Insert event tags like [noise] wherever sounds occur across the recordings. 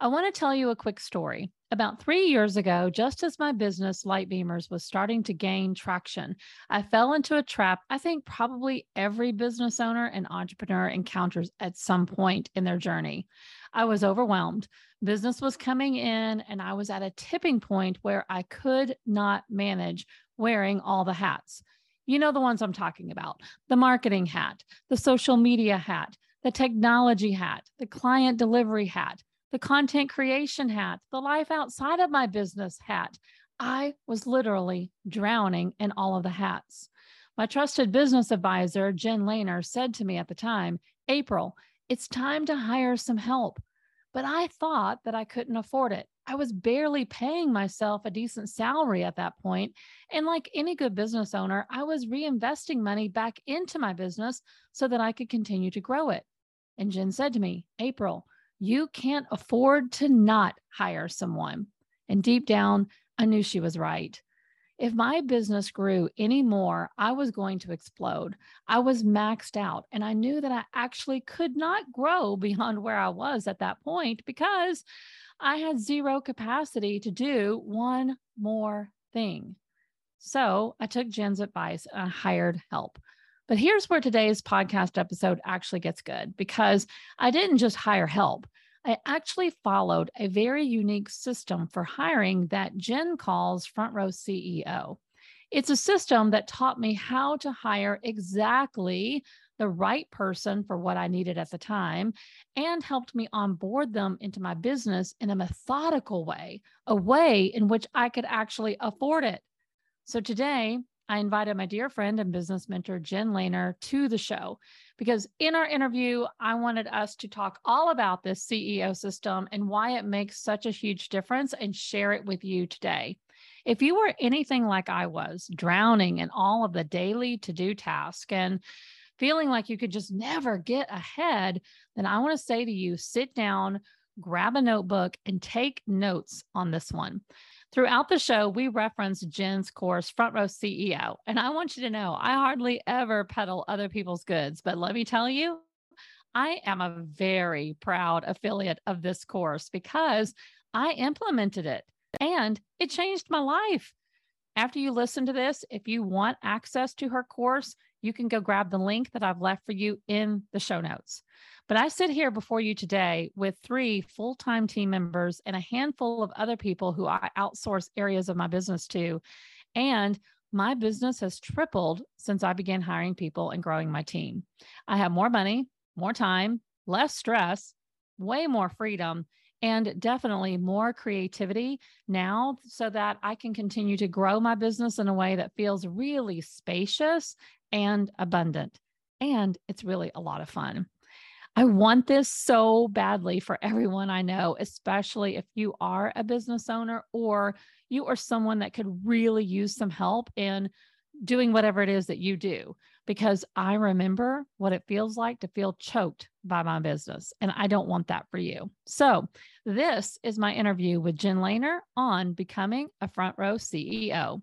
I want to tell you a quick story. About three years ago, just as my business, Light Beamers, was starting to gain traction, I fell into a trap I think probably every business owner and entrepreneur encounters at some point in their journey. I was overwhelmed. Business was coming in, and I was at a tipping point where I could not manage wearing all the hats. You know the ones I'm talking about the marketing hat, the social media hat, the technology hat, the client delivery hat the content creation hat, the life outside of my business hat. I was literally drowning in all of the hats. My trusted business advisor, Jen Lehner, said to me at the time, April, it's time to hire some help. But I thought that I couldn't afford it. I was barely paying myself a decent salary at that point. And like any good business owner, I was reinvesting money back into my business so that I could continue to grow it. And Jen said to me, April, you can't afford to not hire someone. And deep down, I knew she was right. If my business grew any more, I was going to explode. I was maxed out, and I knew that I actually could not grow [laughs] beyond where I was at that point because I had zero capacity to do one more thing. So I took Jen's advice and I hired help. But here's where today's podcast episode actually gets good because I didn't just hire help. I actually followed a very unique system for hiring that Jen calls Front Row CEO. It's a system that taught me how to hire exactly the right person for what I needed at the time and helped me onboard them into my business in a methodical way, a way in which I could actually afford it. So today, I invited my dear friend and business mentor, Jen Lehner, to the show because in our interview, I wanted us to talk all about this CEO system and why it makes such a huge difference and share it with you today. If you were anything like I was, drowning in all of the daily to do tasks and feeling like you could just never get ahead, then I want to say to you sit down, grab a notebook, and take notes on this one. Throughout the show, we reference Jen's course, Front Row CEO. And I want you to know I hardly ever peddle other people's goods, but let me tell you, I am a very proud affiliate of this course because I implemented it and it changed my life. After you listen to this, if you want access to her course, you can go grab the link that I've left for you in the show notes. But I sit here before you today with three full time team members and a handful of other people who I outsource areas of my business to. And my business has tripled since I began hiring people and growing my team. I have more money, more time, less stress, way more freedom, and definitely more creativity now so that I can continue to grow my business in a way that feels really spacious and abundant. And it's really a lot of fun. I want this so badly for everyone I know, especially if you are a business owner or you are someone that could really use some help in doing whatever it is that you do. Because I remember what it feels like to feel choked by my business, and I don't want that for you. So, this is my interview with Jen Lehner on becoming a front row CEO.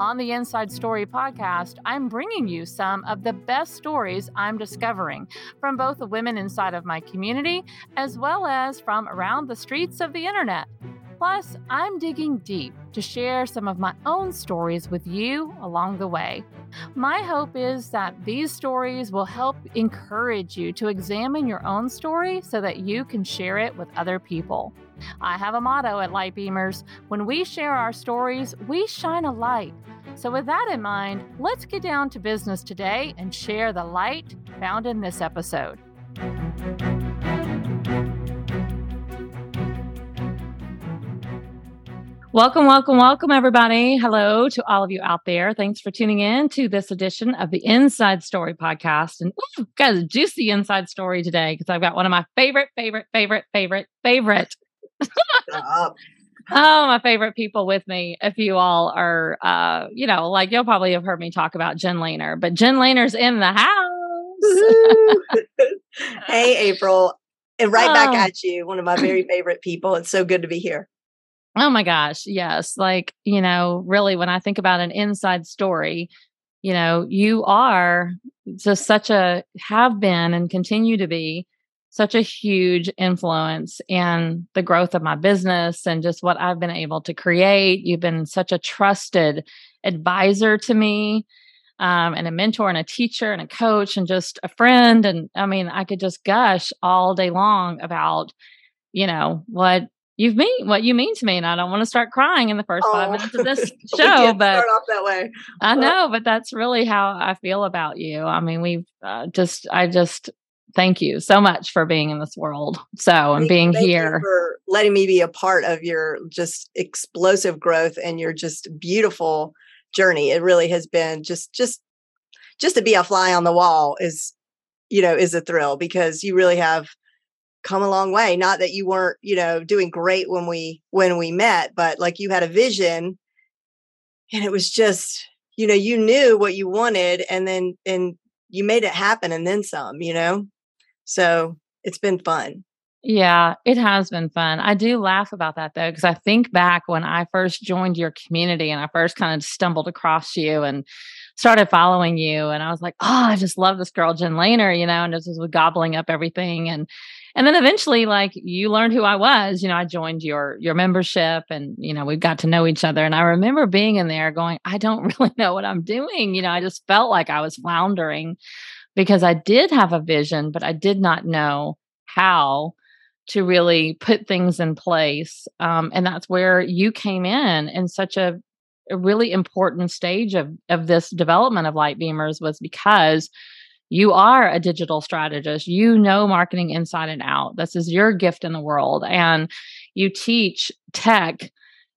On the Inside Story podcast, I'm bringing you some of the best stories I'm discovering from both the women inside of my community as well as from around the streets of the internet. Plus, I'm digging deep to share some of my own stories with you along the way. My hope is that these stories will help encourage you to examine your own story so that you can share it with other people. I have a motto at Light Beamers when we share our stories, we shine a light. So, with that in mind, let's get down to business today and share the light found in this episode. Welcome, welcome, welcome, everybody. Hello to all of you out there. Thanks for tuning in to this edition of the Inside Story podcast. And ooh, got a juicy inside story today because I've got one of my favorite, favorite, favorite, favorite, favorite oh, my favorite people with me, if you all are, uh, you know, like you'll probably have heard me talk about Jen Lehner, but Jen Lehner's in the house. hey, April. And right oh. back at you, one of my very [clears throat] favorite people. It's so good to be here. Oh my gosh. Yes. Like, you know, really, when I think about an inside story, you know, you are just such a, have been and continue to be such a huge influence in the growth of my business and just what I've been able to create. You've been such a trusted advisor to me. Um, and a mentor and a teacher and a coach and just a friend. And I mean, I could just gush all day long about, you know, what you've mean what you mean to me and i don't want to start crying in the first oh. five minutes of this [laughs] show but start off that way i know but that's really how i feel about you i mean we've uh, just i just thank you so much for being in this world so and being here. for letting me be a part of your just explosive growth and your just beautiful journey. It really has been just just just to be a fly on the wall is you know is a thrill because you really have come a long way. Not that you weren't you know doing great when we when we met but like you had a vision and it was just you know you knew what you wanted and then and you made it happen and then some you know so it's been fun yeah, it has been fun. I do laugh about that though, because I think back when I first joined your community and I first kind of stumbled across you and started following you. And I was like, oh, I just love this girl, Jen Lehner, you know, and just was gobbling up everything. And and then eventually like you learned who I was. You know, I joined your your membership and you know, we got to know each other. And I remember being in there going, I don't [laughs] really know what I'm doing. You know, I just felt like I was floundering because I did have a vision, but I did not know how to really put things in place. Um, and that's where you came in in such a, a really important stage of, of this development of light beamers was because you are a digital strategist you know marketing inside and out this is your gift in the world and you teach tech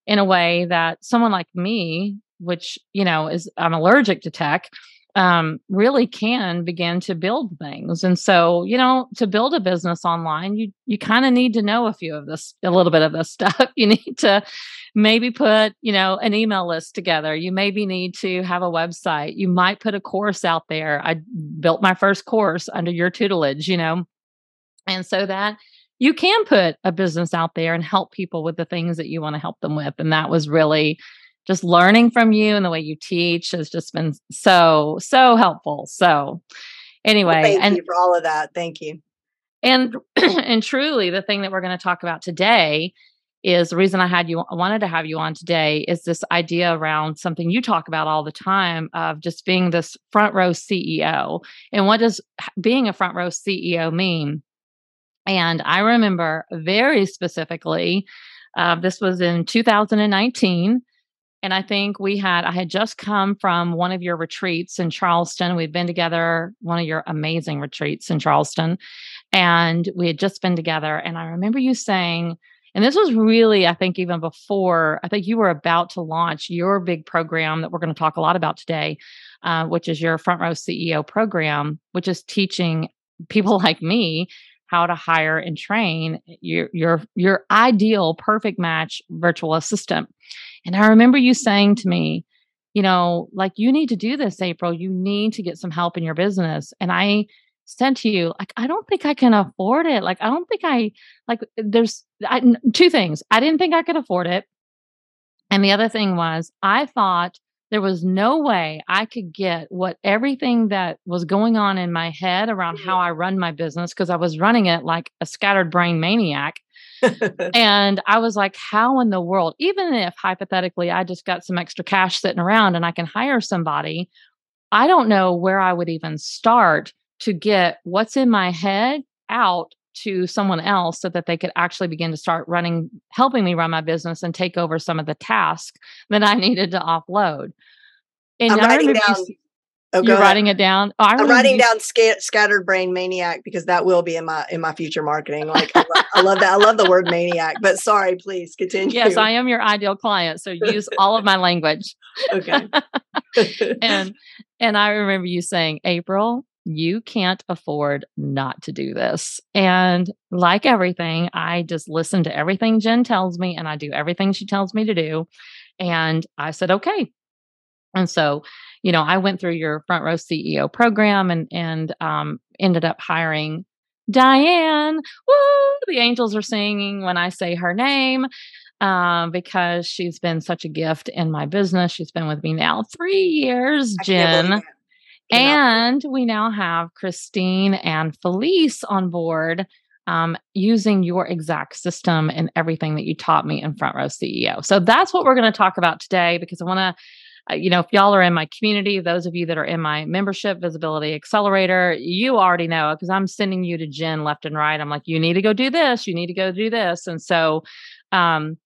in a way that someone like me which you know is i'm allergic to tech um, really can begin to build things. And so, you know, to build a business online, you you kind of need to know a few of this, a little bit of this [laughs] stuff. You need to maybe put, you know, an email list together. You maybe need to have a website. You might put a course out there. I built my first course under your tutelage, you know, and so that you can put a business out there and help people with the things that you want to help them with. And that was really just learning from you and the way you teach has just been so so helpful so anyway well, thank and you for all of that thank you and [clears throat] and truly the thing that we're going to talk about today is the reason I had you I wanted to have you on today is this idea around something you talk about all the time of just being this front row CEO. And what does being a front row CEO mean? And I remember very specifically, uh, this was in 2019. And I think we had, I had just come from one of your retreats in Charleston. We'd been together, one of your amazing retreats in Charleston. And we had just been together. And I remember you saying, and this was really, I think, even before, I think you were about to launch your big program that we're going to talk a lot about today, uh, which is your Front Row CEO program, which is teaching people [laughs] like me how to hire and train your your your ideal perfect match virtual assistant and I remember you saying to me, you know, like, you need to do this, April. You need to get some help in your business. And I said to you, like, I don't think I can afford it. Like, I don't think I, like, there's I, two things. I didn't think I could afford it. And the other thing was, I thought there was no way I could get what everything that was going on in my head around how mm-hmm. I run my business, because I was running it like a scattered brain maniac. [laughs] and I was like, how in the world, even if hypothetically I just got some extra cash sitting around and I can hire somebody, I don't know where I would even start to get what's in my head out to someone else so that they could actually begin to start running, helping me run my business and take over some of the tasks that I [laughs] needed to offload. And I'm writing down. You, oh, you're writing it down. Oh, I'm writing down sca- scattered brain maniac because that will be in my in my future marketing. Like I, love, I love that. I love the word maniac. But sorry, please continue. Yes, I am your ideal client, so use all of my language. Okay. [laughs] and and I remember you saying, April, you can't afford not to do this. And like everything, I just listen to everything Jen tells me and I do everything she tells me to do. And I said, okay. And so, you know, I went through your front row CEO program and and um, ended up hiring Diane. Woo! The angels are singing when I say her name um, because she's been such a gift in my business. She's been with me now three years, Jen. And we now have Christine and Felice on board um, using your exact system and everything that you taught me in Front Row CEO. So that's what we're going to talk about today because I want to uh, you know, if y'all are in my community, those of you that are in my membership visibility accelerator, you already know because I'm sending you to Jen left and right. I'm like, you need to go do this, you need to go do this. And so, um,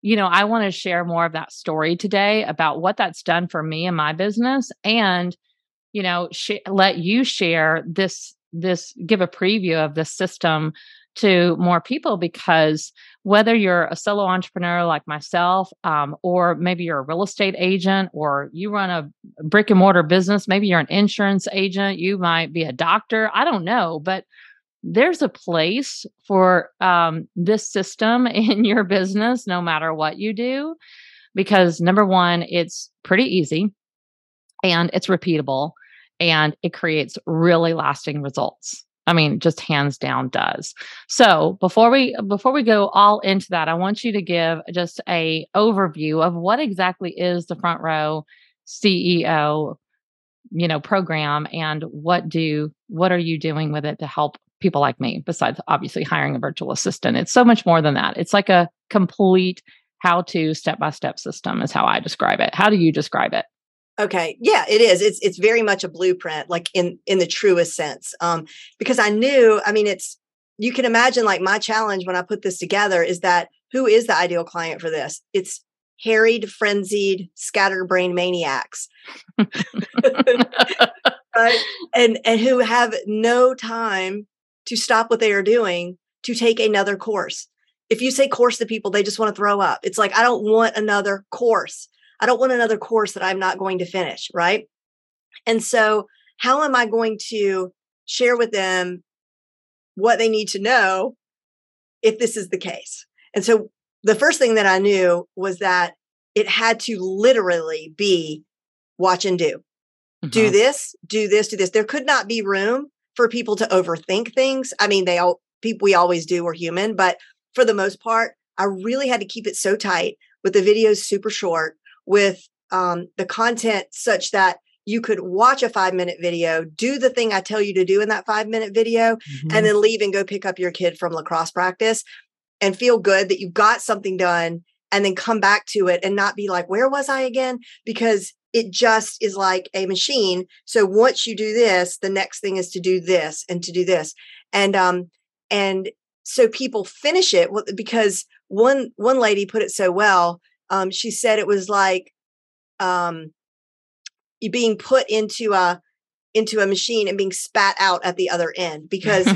you know, I want to share more of that story today about what that's done for me and my business and you know sh- let you share this this give a preview of this system to more people because whether you're a solo entrepreneur like myself um, or maybe you're a real estate agent or you run a brick and mortar business maybe you're an insurance agent you might be a doctor i don't know but there's a place for um, this system [laughs] in your business no matter what you do because number one it's pretty easy and it's repeatable and it creates really lasting results. I mean, just hands down does. So before we before we go all into that, I want you to give just a overview of what exactly is the front row CEO, you know, program and what do what are you doing with it to help people like me besides obviously hiring a virtual assistant. It's so much more than that. It's like a complete how to step by step system is how I describe it. How do you describe it? Okay. Yeah, it is. It's it's very much a blueprint, like in in the truest sense. Um, because I knew, I mean, it's you can imagine like my challenge when I put this together is that who is the ideal client for this? It's harried, frenzied, scatterbrained maniacs. [laughs] [laughs] right? And and who have no time to stop what they are doing to take another course. If you say course to people, they just want to throw up. It's like, I don't want another course. I don't want another course that I'm not going to finish, right? And so, how am I going to share with them what they need to know if this is the case? And so, the first thing that I knew was that it had to literally be watch and do. Mm-hmm. Do this, do this, do this. There could not be room for people to overthink things. I mean, they all people we always do, we're human, but for the most part, I really had to keep it so tight with the videos super short with um, the content such that you could watch a five minute video, do the thing I tell you to do in that five minute video, mm-hmm. and then leave and go pick up your kid from lacrosse practice and feel good that you got something done and then come back to it and not be like, where was I again? Because it just is like a machine. So once you do this, the next thing is to do this and to do this. And, um, and so people finish it because one, one lady put it so well um, she said it was like um, you being put into a into a machine and being spat out at the other end because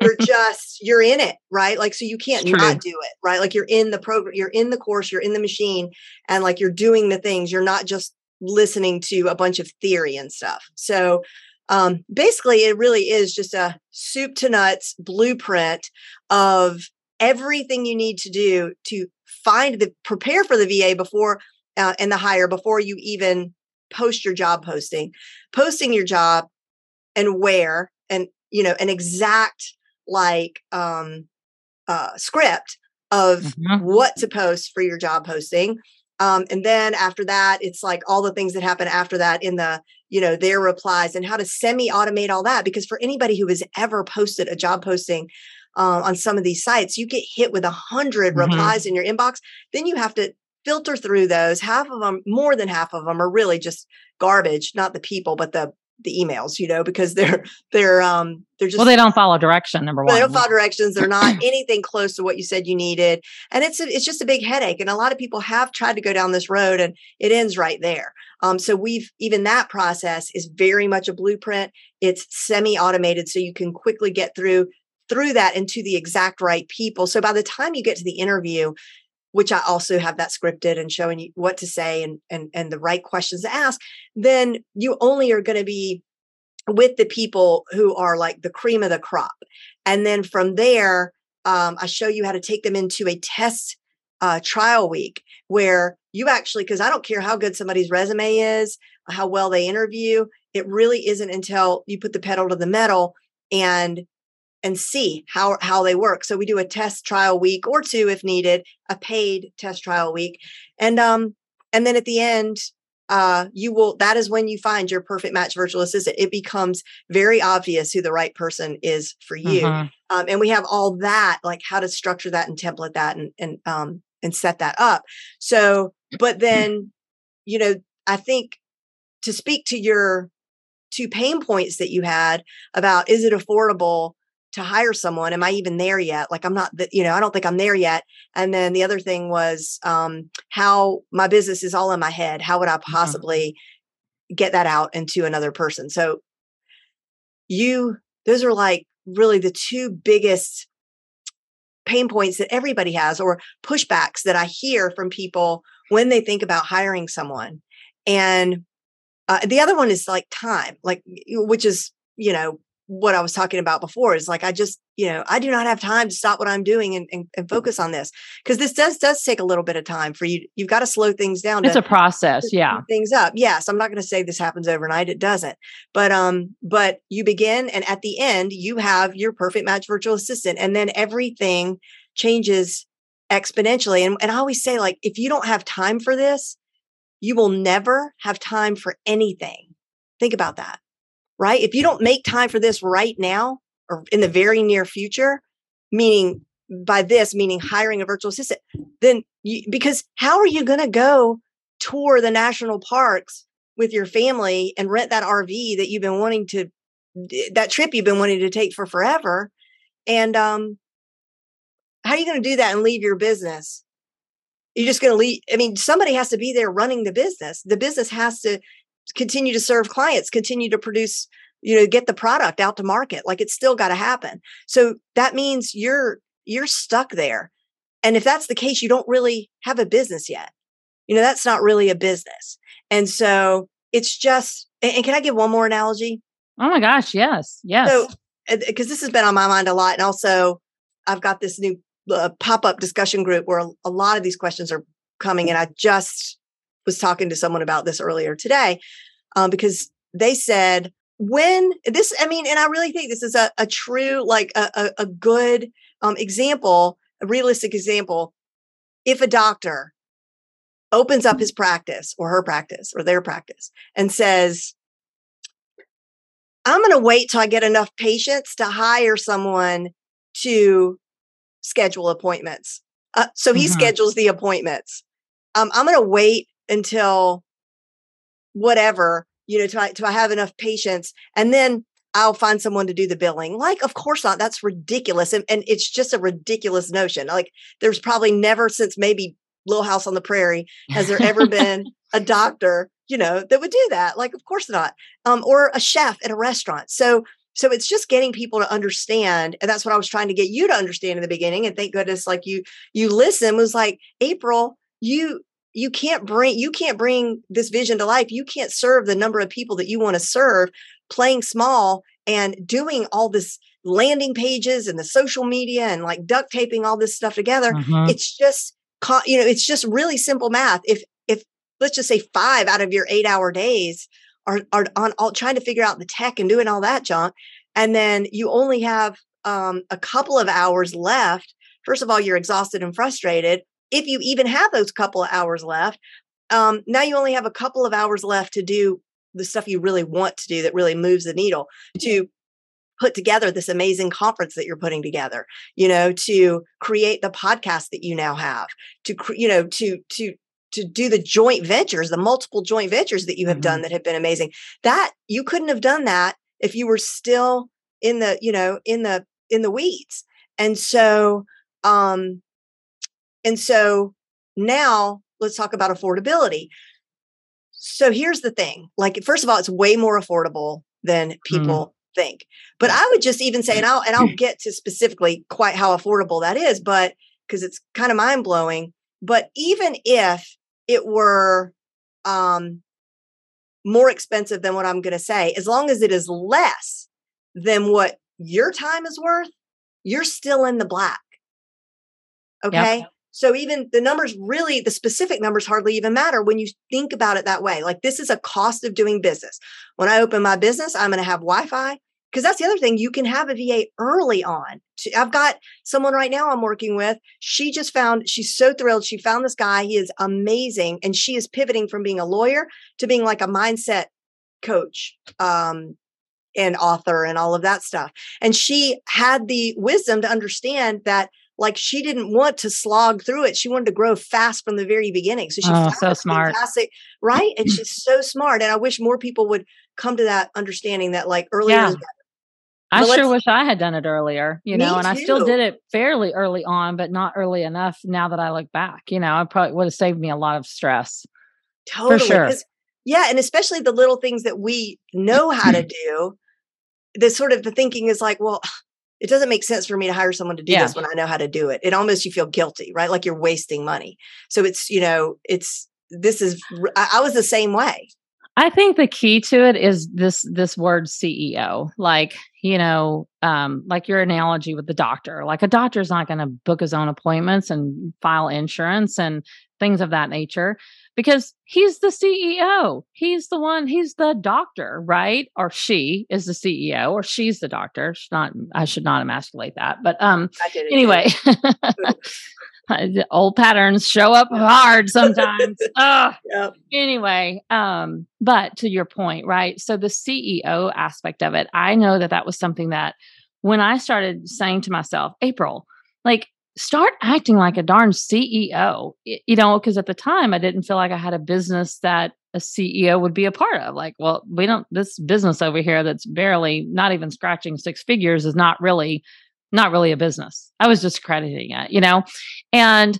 you're [laughs] just you're in it right? Like so you can't not do it right? Like you're in the program you're in the course you're in the machine and like you're doing the things. You're not just listening to a bunch of theory and stuff. So um, basically it really is just a soup to nuts blueprint of everything you need to do to find the prepare for the VA before uh, and the hire before you even post your job posting, posting your job and where and you know an exact like um uh script of mm-hmm. what to post for your job posting um and then after that it's like all the things that happen after that in the you know their replies and how to semi automate all that because for anybody who has ever posted a job posting uh, on some of these sites, you get hit with a 100 mm-hmm. replies in your inbox. Then you have to filter through those. Half of them, more than half of them, are really just garbage. Not the people, but the the emails. You know, because [laughs] they're they're um they're just well, they don't follow direction. Number one, they don't follow directions. They're not [clears throat] anything close to what you said you needed, and it's a, it's just a big headache. And a lot of people have tried to go down this road, and it ends right there. Um, so we've even that process is very much a blueprint. It's semi automated, so you can quickly get through through that into the exact right people. So by the time you get to the interview, which I also have that scripted and showing you what to say and and and the right questions to ask, then you only are going to be with the people who are like the cream of the crop. And then from there, um, I show you how to take them into a test uh, trial week where you actually, because I don't care how good somebody's resume is, how well they interview, it really isn't until you put the pedal to the metal and and see how how they work. So we do a test trial week or two if needed, a paid test trial week, and um and then at the end uh, you will that is when you find your perfect match virtual assistant. It becomes very obvious who the right person is for you. Uh-huh. um, and we have all that like how to structure that and template that and and um and set that up. So but then you know i think to speak to your two pain points that you had about is it affordable to hire someone am i even there yet like i'm not that you know i don't think i'm there yet and then the other thing was um how my business is all in my head how would i mm-hmm. possibly mm-hmm. get that out into another person so you those are like really the two biggest pain points that everybody has or pushbacks that i hear from people when they think about hiring someone and uh, the other one is like time like which is you know what I was talking about before is like I just you know I do not have time to stop what I'm doing and, and, and focus on this because this does does take a little bit of time for you. You've got to slow things down. It's a process, yeah. Things up, yes. I'm not going to say this happens overnight. It doesn't, but um, but you begin and at the end you have your perfect match virtual assistant, and then everything changes exponentially. And and I always say like if you don't have time for this, you will never have time for anything. Think about that right? If you don't make time for this right now or in the very near future, meaning by this, meaning hiring a virtual assistant, then you, because how are you going to go tour the national parks with your family and rent that RV that you've been wanting to, that trip you've been wanting to take for forever? And, um, how are you going to do that and leave your business? You're just going to leave. I mean, somebody has to be there running the business. The business has to continue to serve clients, continue to produce, you know, get the product out to market. Like it's still got to happen. So that means you're you're stuck there. And if that's the case, you don't really have a business yet. You know, that's not really a business. And so it's just and, can I give one more analogy? Oh my gosh, yes. Yes. So because this has been on my mind a lot and also I've got this new uh, pop-up discussion group where a, a lot of these questions are coming and I just was talking to someone about this earlier today um, because they said when this i mean and i really think this is a, a true like a, a, a good um, example a realistic example if a doctor opens up his practice or her practice or their practice and says i'm going to wait till i get enough patients to hire someone to schedule appointments uh, so he mm-hmm. schedules the appointments um, i'm going to wait until whatever, you know, to I, to I have enough patience. And then I'll find someone to do the billing. Like, of course not. That's ridiculous. And, and it's just a ridiculous notion. Like, there's probably never since maybe Little House on the Prairie has there ever been [laughs] a doctor, you know, that would do that. Like, of course not. Um, or a chef at a restaurant. So, so it's just getting people to understand, and that's what I was trying to get you to understand in the beginning. And thank goodness, like you, you listen was like April. You you can't bring you can't bring this vision to life. You can't serve the number of people that you want to serve playing small and doing all this landing pages and the social media and like duct taping all this stuff together. Mm-hmm. it's just you know it's just really simple math. If if let's just say 5 out of your 8 hour days are are on all trying to figure out the tech and doing all that junk and then you only have um, a couple of hours left first of all you're exhausted and frustrated if you even have those couple of hours left, um, now you only have a couple of hours left to do the stuff you really want to do that really moves the needle to put together this amazing conference that you're putting together you know to create the podcast that you now have to you know to to to do the joint ventures the multiple joint ventures that you have mm-hmm. done that have been amazing. That you couldn't have done that if you were still in the you know in the in the weeds. And so um and so now let's talk about affordability. So here's the thing like, first of all, it's way more affordable than mm-hmm. people mm. think. But I would just even say, and I'll, and I'll [clears throat] get to specifically quite how affordable that is, but because it's kind of mind blowing. But even if it were um, more expensive than what I'm going to say, as long as it is less than what your time is worth, you're still in the black. Okay. Yep. So even the numbers really, the specific numbers hardly even matter when you think about it that way. Like this is a cost of doing business. When I open my business, I'm going to have Wi Fi because that's the other thing. You can have a VA early on. I've got someone right now I'm working with. She just found, she's so thrilled. She found this guy. He is amazing. And she is pivoting from being a lawyer to being like a mindset coach. Um, and author and all of that stuff. And she had the wisdom to understand that like she didn't want to slog through it. She wanted to grow fast from the very beginning. So she's oh, so smart. Fantastic, right? And mm-hmm. she's so smart. And I wish more people would come to that understanding that like earlier yeah. I sure wish I had done it earlier, you know, and too. I still did it fairly early on, but not early enough now that I look back. You know, I probably would have saved me a lot of stress. Totally. For sure. Yeah. And especially the little things that we know how to [clears throat] do. The sort of the thinking is like, well, it doesn't make sense for me to hire someone to do yeah. this when I know how to do it. It almost you feel guilty, right? Like you're wasting money. So it's, you know, it's this is I, I was the same way. I think the key to it is this this word CEO. Like, you know, um, like your analogy with the doctor. Like a doctor's not going to book his own appointments and file insurance and things of that nature because he's the CEO. He's the one, he's the doctor, right? Or she is the CEO or she's the doctor. She's not I should not emasculate that. But um anyway. [laughs] old patterns show up hard [laughs] sometimes. yep. Anyway, um, but to your point, right? So the CEO aspect of it, I know that that was something that when I started saying to myself, April, like start acting like a darn CEO, you know, because at the time I didn't feel like I had a business that a CEO would be a part of. Like, well, we don't, this business over here that's barely not even scratching six figures is not really, not really a business. I was discrediting it, you know? And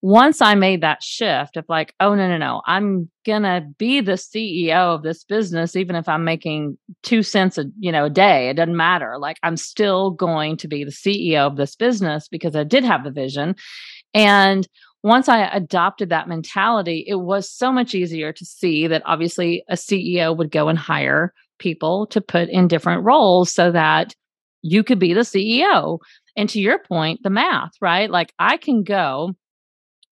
once I made that shift of like, oh, no, no, no, I'm going to be the CEO of this business, even if I'm making two cents a, you know, a day, it doesn't matter. Like I'm still going to be the CEO of this business because I did have the vision. And once I adopted that mentality, it was so much easier to see that obviously a CEO would go and hire people to put in different roles so that you could be the CEO. And to your point, the math, right? Like I can go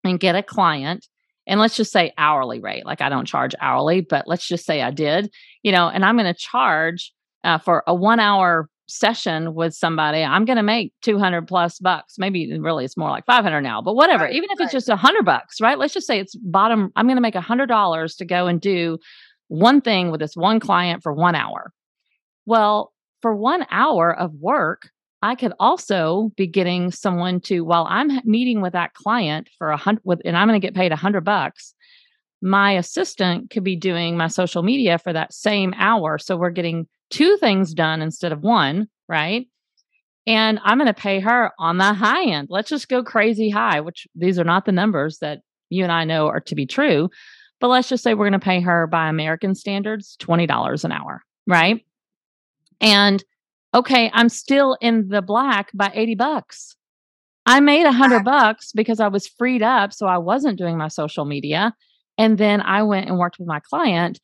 and get a client and let's just say hourly rate like i don't charge hourly but let's just say i did you know and i'm going to charge uh, for a one hour session with somebody i'm going to make 200 plus bucks maybe really it's more like 500 now but whatever right, even if right. it's just 100 bucks right let's just say it's bottom i'm going to make $100 to go and do one thing with this one client for one hour well for one hour of work I could also be getting someone to while I'm meeting with that client for a hundred with, and I'm going to get paid a hundred bucks. My assistant could be doing my social media for that same hour. So we're getting two things done instead of one, right? And I'm going to pay her on the high end. Let's just go crazy high, which these are not the numbers that you and I know are to be true. But let's just say we're going to pay her by American standards $20 an hour, right? And okay, I'm still in the black by 80 bucks. I made a hundred bucks because I was freed up. So I wasn't doing my social media. And then I went and worked with my client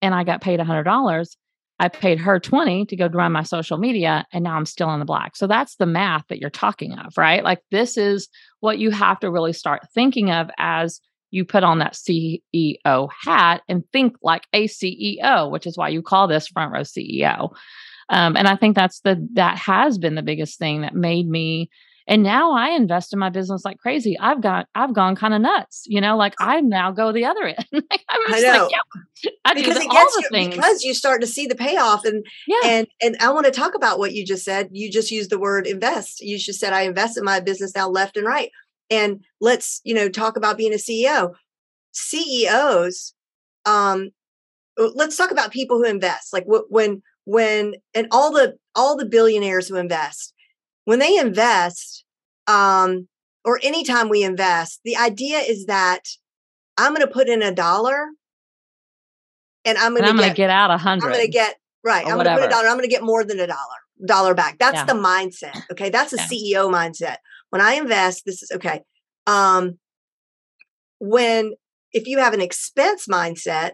and I got paid a hundred dollars. I paid her 20 to go run my social media and now I'm still in the black. So that's the math that you're talking of, right? Like this is what you have to really start thinking of as you put on that CEO hat and think like a CEO, which is why you call this front row CEO. Um, and I think that's the that has been the biggest thing that made me. And now I invest in my business like crazy. I've got I've gone kind of nuts, you know. Like I now go the other end. [laughs] i know. Like, yeah, I because all the you, things because you start to see the payoff. And yeah. and and I want to talk about what you just said. You just used the word invest. You just said I invest in my business now left and right. And let's you know talk about being a CEO. CEOs, um, let's talk about people who invest. Like when when and all the all the billionaires who invest when they invest um or anytime we invest the idea is that i'm going to put in a dollar and i'm going to get, get, out a hundred i'm going to get right i'm going to put a dollar i'm going to get more than a dollar dollar back that's yeah. the mindset okay that's a yeah. ceo mindset when i invest this is okay um when if you have an expense mindset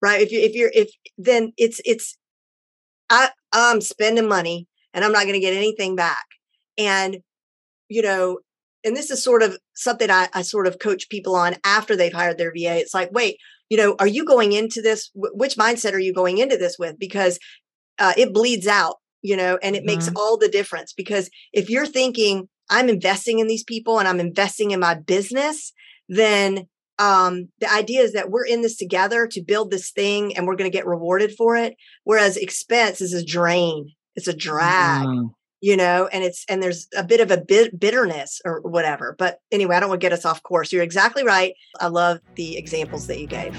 right? If you if you're if then it's it's I I'm spending money and I'm not going to get anything back. And you know, and this is sort of something I, I sort of coach people on after they've hired their VA. It's like, wait, you know, are you going into this? Which mindset are you going into this with? Because uh, it bleeds out, you know, and it mm-hmm. makes all the difference. Because if you're thinking, I'm investing in these people and I'm investing in my business, then um, the idea is that we're in this together to build this thing and we're going to get rewarded for it. Whereas expense is a drain, it's a drag. Mm you know and it's and there's a bit of a bit bitterness or whatever but anyway i don't want to get us off course you're exactly right i love the examples that you gave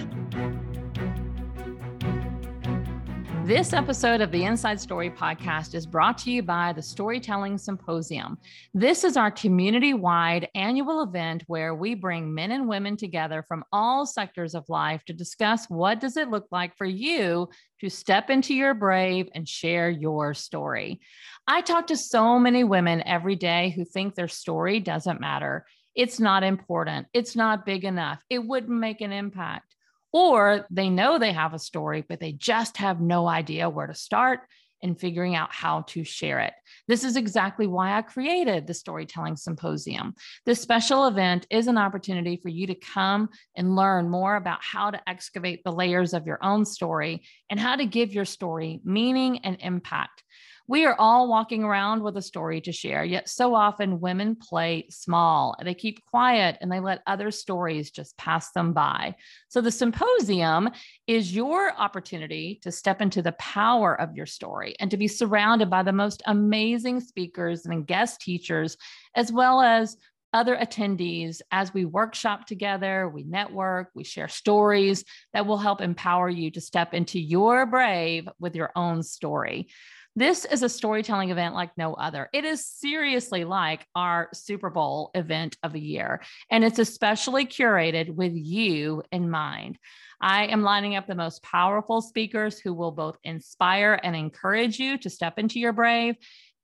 This episode of the Inside Story podcast is brought to you by the Storytelling Symposium. This is our community wide annual event where we bring men and women together from all sectors of life to discuss what does it look like for you to step into your brave and share your story. I talk to so many women every day who think their story doesn't matter. It's not important. It's not big enough. It wouldn't make an impact or they know they have a story, but they just have no idea where to start in figuring out how to share it. This is exactly why I created the Storytelling Symposium. This special event is an opportunity for you to come and learn more about how to excavate the layers of your own story and how to give your story meaning and impact. We are all walking around with a story to share, yet so often women play small. They keep quiet and they let other stories just pass them by. So, the symposium is your opportunity to step into the power of your story and to be surrounded by the most amazing speakers and guest teachers, as well as other attendees as we workshop together, we network, we share stories that will help empower you to step into your brave with your own story. This is a storytelling event like no other. It is seriously like our Super Bowl event of the year, and it's especially curated with you in mind. I am lining up the most powerful speakers who will both inspire and encourage you to step into your brave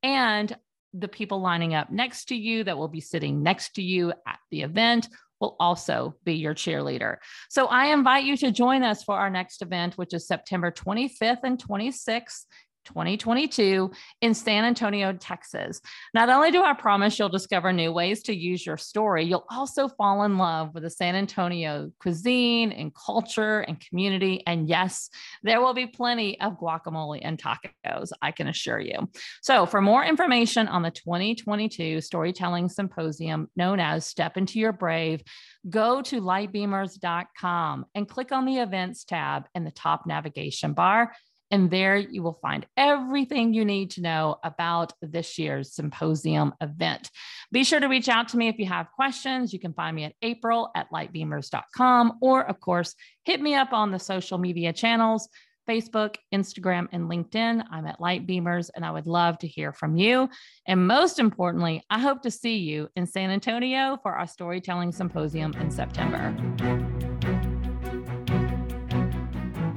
and the people lining up next to you that will be sitting next to you at the event will also be your cheerleader. So I invite you to join us for our next event, which is September 25th and 26th 2022 in San Antonio, Texas. Not only do I promise you'll discover new ways to use your story, you'll also fall in love with the San Antonio cuisine and culture and community. And yes, there will be plenty of guacamole and tacos, I can assure you. So, for more information on the 2022 Storytelling Symposium known as Step Into Your Brave, go to lightbeamers.com and click on the events tab in the top navigation bar and there you will find everything you need to know about this year's symposium event. Be sure to reach out to me if you have questions. You can find me at april at lightbeamers.com, or of course, hit me up on the social media channels. Facebook, Instagram, and LinkedIn. I'm at Light Beamers, and I would love to hear from you. And most importantly, I hope to see you in San Antonio for our storytelling symposium in September.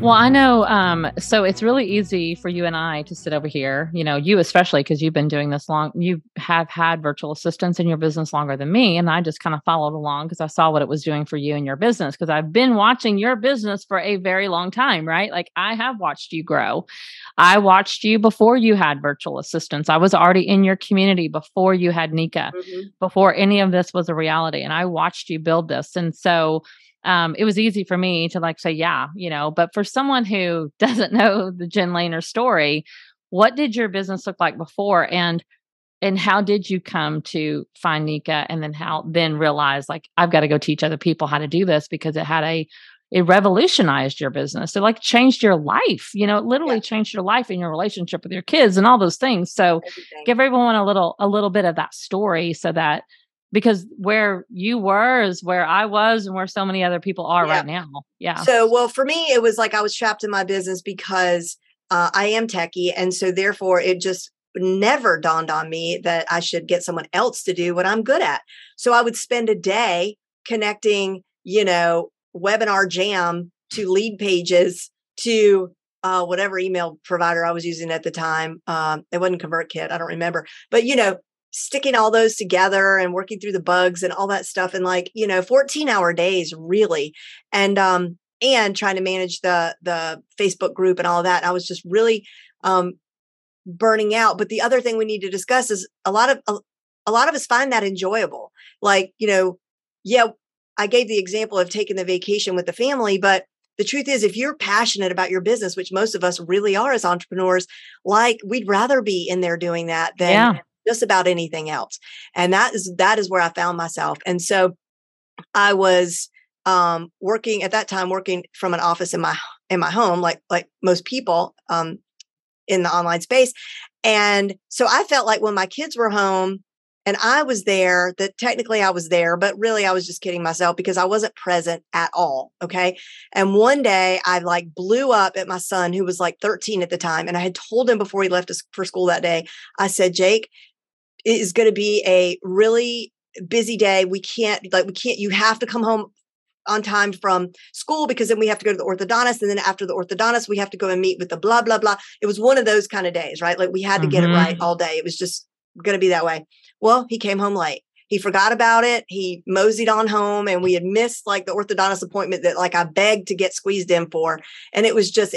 Well, I know. Um, so it's really easy for you and I to sit over here, you know, you especially because you've been doing this long. You have had virtual assistants in your business longer than me. And I just kind of followed along because I saw what it was doing for you and your business because I've been watching your business for a very long time, right? Like I have watched you grow. I watched you before you had virtual assistants. I was already in your community before you had Nika, mm-hmm. before any of this was a reality. And I watched you build this. And so, um, it was easy for me to like say, yeah, you know, but for someone who [laughs] doesn't know the Jen Lehner story, what did your business look like before? And and how did you come to find Nika and then how then realize like I've got to go teach other people how to do this because it had a it revolutionized your business. It like changed your life. You know, it literally yeah. changed your life and your relationship with your kids and all those things. So Everything. give everyone a little a little bit of that story so that because where you were is where I was and where so many other people are yeah. right now. Yeah. So, well, for me, it was like I was trapped in my business because uh, I am techie. And so, therefore, it just never dawned on me that I should get someone else to do what I'm good at. So, I would spend a day connecting, you know, WebinarJam to Leadpages to uh, whatever email provider I was using at the time. Um, it wasn't ConvertKit. I don't remember. But, you know, sticking all those together and working through the bugs and all that stuff and like you know 14 hour days really and um and trying to manage the the Facebook group and all that. I was just really um, burning out. But the other thing we need to discuss is a lot of a, a lot of us find that enjoyable. Like you know, yeah, I gave the example of taking the vacation with the family, but the truth is if you're passionate about your business which most of us really are as entrepreneurs like we'd rather be in there doing that than yeah. Just about anything else and that is that is where i found myself and so i was um, working at that time working from an office in my in my home like like most people um, in the online space and so i felt like when my kids were home and I was there that technically I was there, but really I was just kidding myself because I wasn't present at all. Okay. And one day I like blew up at my son who was like 13 at the time. And I had told him before he left for school that day, I said, Jake, is going to be a really busy day. We can't, like, we can't, you have to come home on time from school because then we have to go to the orthodontist. And then after the orthodontist, we have to go and meet with the blah, blah, blah. It was one of those kind of days, right? Like we had to mm-hmm. get it right mm-hmm. all day. It was just going to be that way. Well, he came home late. He forgot about it. He moseyed on home and we had missed like the orthodontist appointment that like I begged to get squeezed in for. And it was just,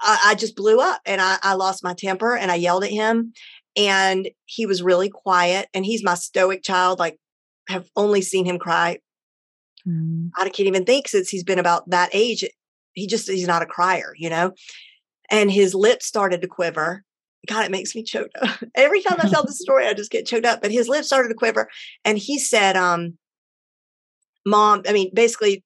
I, I just blew up and I, I lost my temper and I yelled at him and he was really quiet and he's my stoic child. Like have only seen him cry. Mm. I can't even think since he's been about that age. He just, he's not a crier, you know? And his lips started to quiver God, it makes me choked up. [laughs] Every time I tell the [laughs] story, I just get choked up. But his lips started to quiver. And he said, um, Mom, I mean, basically,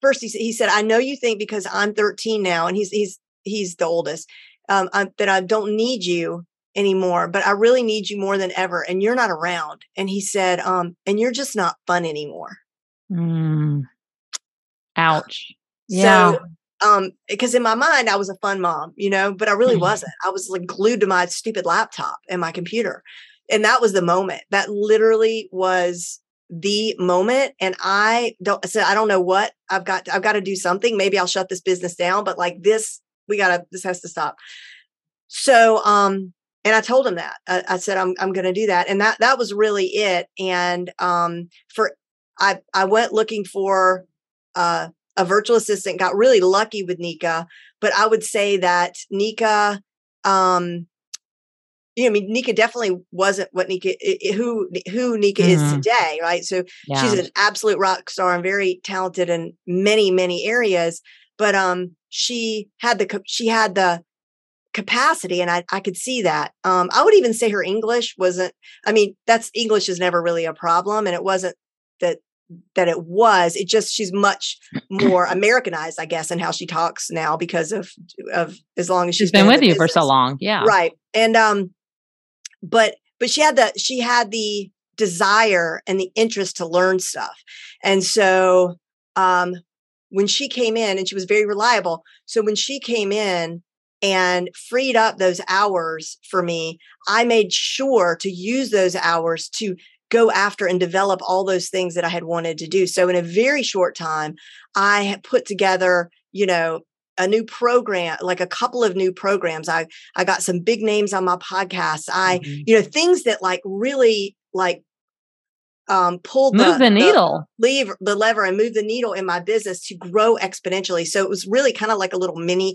first he, he said, I know you think because I'm 13 now, and he's he's he's the oldest, um, I, that I don't need you anymore, but I really need you more than ever. And you're not around. And he said, um, and you're just not fun anymore. Mm. Ouch. Yeah. So um because in my mind i was a fun mom you know but i really mm-hmm. wasn't i was like glued to my stupid laptop and my computer and that was the moment that literally was the moment and i don't I said i don't know what i've got i've got to do something maybe i'll shut this business down but like this we gotta this has to stop so um and i told him that i, I said i'm, I'm gonna do that and that that was really it and um for i i went looking for uh a virtual assistant, got really lucky with Nika, but I would say that Nika, um, you know, I mean, Nika definitely wasn't what Nika, who who Nika mm-hmm. is today, right? So yeah. she's an absolute rock star and very talented in many many areas. But um, she had the she had the capacity, and I I could see that. Um, I would even say her English wasn't. I mean, that's English is never really a problem, and it wasn't that that it was it just she's much more [clears throat] americanized i guess in how she talks now because of of as long as she's, she's been, been with you business. for so long yeah right and um but but she had the she had the desire and the interest to learn stuff and so um when she came in and she was very reliable so when she came in and freed up those hours for me i made sure to use those hours to go after and develop all those things that I had wanted to do. So in a very short time, I had put together, you know, a new program, like a couple of new programs. I I got some big names on my podcast. I, mm-hmm. you know, things that like really like um pulled move the, the needle the leave the lever and move the needle in my business to grow exponentially so it was really kind of like a little mini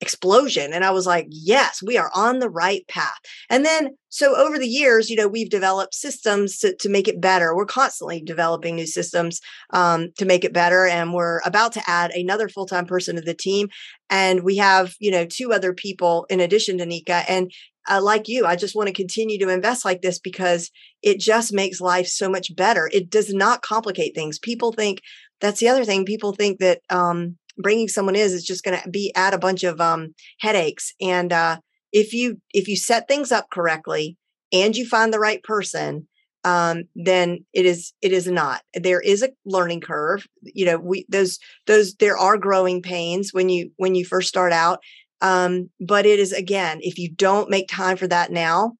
explosion. And I was like, yes, we are on the right path. And then, so over the years, you know, we've developed systems to, to make it better. We're constantly developing new systems um, to make it better. And we're about to add another full time person to the team. And we have, you know, two other people in addition to Nika. And uh, like you, I just want to continue to invest like this because it just makes life so much better. It does not complicate things. People think that's the other thing. People think that, um, bringing someone is is just going to be add a bunch of um, headaches. And uh, if you if you set things up correctly and you find the right person um, then it is it is not. There is a learning curve. You know we those those there are growing pains when you when you first start out. Um, but it is again if you don't make time for that now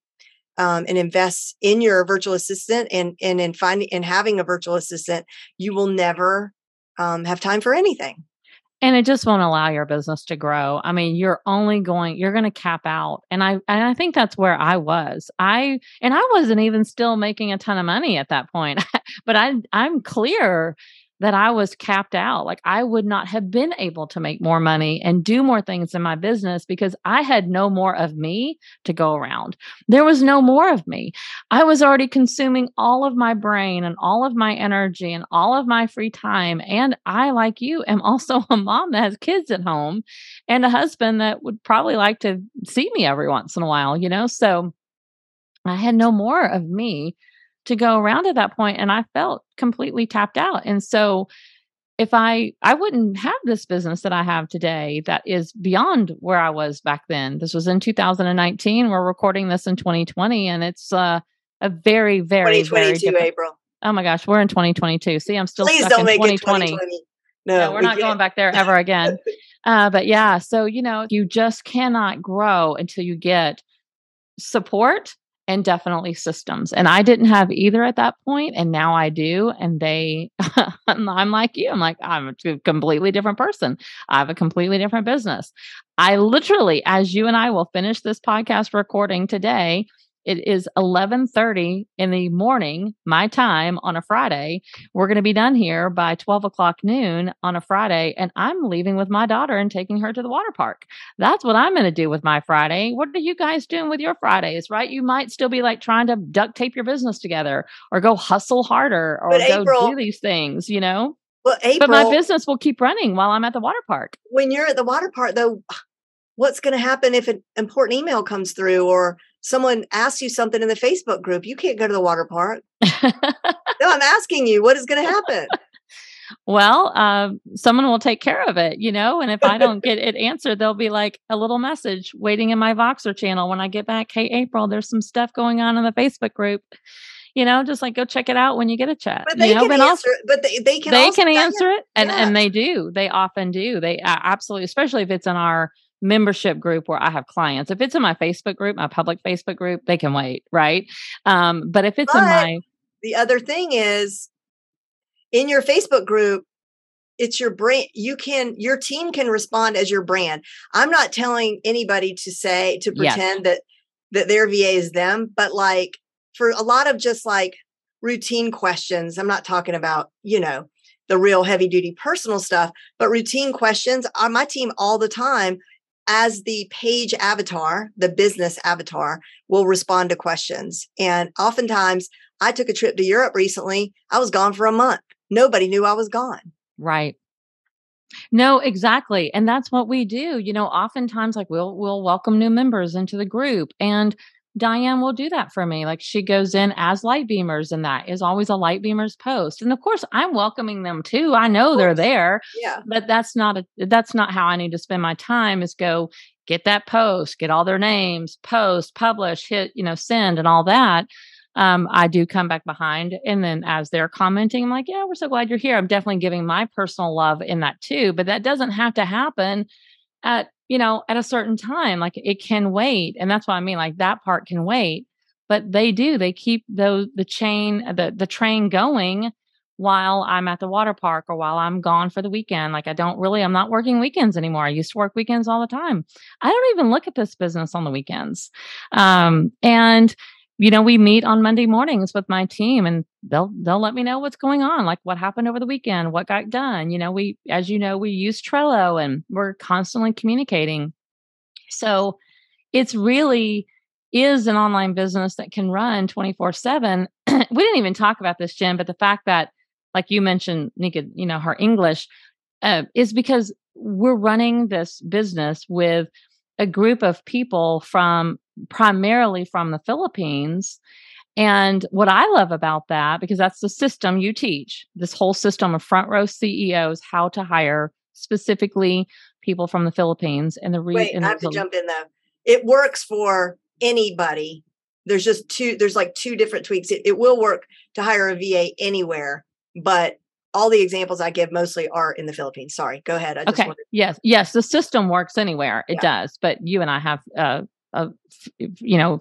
um, and invest in your virtual assistant and and in finding and having a virtual assistant you will never um, have time for anything and it just won't allow your business to grow. I mean you're only going you're going to cap out. And i and i think that's where i was. I and i wasn't even still making a ton of money at that point [laughs] but i i'm clear that I was capped out. Like I would not have been able to make more money and do more things in my business because I had no more of me to go around. There was no more of me. I was already consuming all of my brain and all of my energy and all of my free time. And I, like you, am [laughs] also a mom that has kids at home and a husband that would probably like to see me every once in a while, you know? So I had no more of me to go around at that point and I felt completely tapped out. And so if I I wouldn't have this business that I have today that is beyond where I was back then. This was in 2019. We're recording this in 2020 and it's uh, a very very very different, April. Oh my gosh, we're in 2022. See, I'm still Please stuck don't in make 2020. It 2020. No, no, we're we not can't. going back there ever again. [laughs] uh, but yeah, so you know, you just cannot grow until you get support and definitely systems. And I didn't have either at that point, and now I do. And they, [laughs] I'm like you. I'm like I'm a completely different person. I have a completely different business. I literally, as you and I will finish this podcast recording today, it is 11:30 in the morning, my time on a Friday. We're going to be done here by 12 o'clock noon on a Friday, and I'm leaving with my daughter and taking her to the water park. That's what I'm going to do with my Friday. What are you guys doing with your Fridays? Right? You might still be like trying to duct tape your business together, or go hustle harder, or but go April, do these things. You know. Well, April, but my business will keep running while I'm at the water park. When you're at the water park, though, what's going to happen if an important email comes through or someone asks you something in the Facebook group, you can't go to the water park. [laughs] no, I'm asking you, what is going to happen? well, uh, someone will take care of it, you know. And if I don't get it [laughs] answered, there'll be like a little message waiting in my Voxer channel when I get back. Hey, April, there's some stuff going on in the Facebook group. You know, just like go check it out when you get a chat. But they you know, can answer also, it. But they, they can they can answer it, and and they do. They often do. They uh, absolutely, especially if it's in our membership group where I have clients. If it's in my Facebook group, my public Facebook group, they can wait, right? Um, but if it's but in my the other thing is in your Facebook group, it's your brand. You can your team can respond as your brand. I'm not telling anybody to say to pretend yes. that that their VA is them, but like for a lot of just like routine questions, I'm not talking about, you know, the real heavy duty personal stuff, but routine questions on uh, my team all the time as the page avatar, the business avatar, will respond to questions. And oftentimes, I took a trip to Europe recently. I was gone for a month. Nobody knew I was gone. Right. No, exactly. And that's what we do. You know, oftentimes like we'll we'll welcome new members into the group and Diane will do that for me. Like she goes in as light beamers, and that is always a light beamers post. And of course, I'm welcoming them too. I know they're there. Yeah. But that's not a that's not how I need to spend my time is go get that post, get all their names, post, publish, hit, you know, send and all that. Um, I do come back behind. And then as they're commenting, I'm like, yeah, we're so glad you're here. I'm definitely giving my personal love in that too. But that doesn't have to happen at you know, at a certain time. Like it can wait. And that's what I mean. Like that part can wait. But they do. They keep those the chain, the the train going while I'm at the water park or while I'm gone for the weekend. Like I don't really, I'm not working weekends anymore. I used to work weekends all the time. I don't even look at this business on the weekends. Um, and you know, we meet on Monday mornings with my team and they'll they'll let me know what's going on, like what happened over the weekend, what got done. You know, we as you know, we use Trello and we're constantly communicating. So it's really is an online business that can run 24/7. [clears throat] we didn't even talk about this, Jen, but the fact that like you mentioned, Nika, you know, her English uh, is because we're running this business with a group of people from primarily from the Philippines. And what I love about that, because that's the system you teach, this whole system of front row CEOs, how to hire specifically people from the Philippines. And the reason Wait, I have to jump in though. It works for anybody. There's just two, there's like two different tweaks. It, it will work to hire a VA anywhere, but all the examples I give mostly are in the Philippines. Sorry, go ahead. okay. Wanted- yes. Yes. The system works anywhere. It yeah. does. But you and I have uh, of you know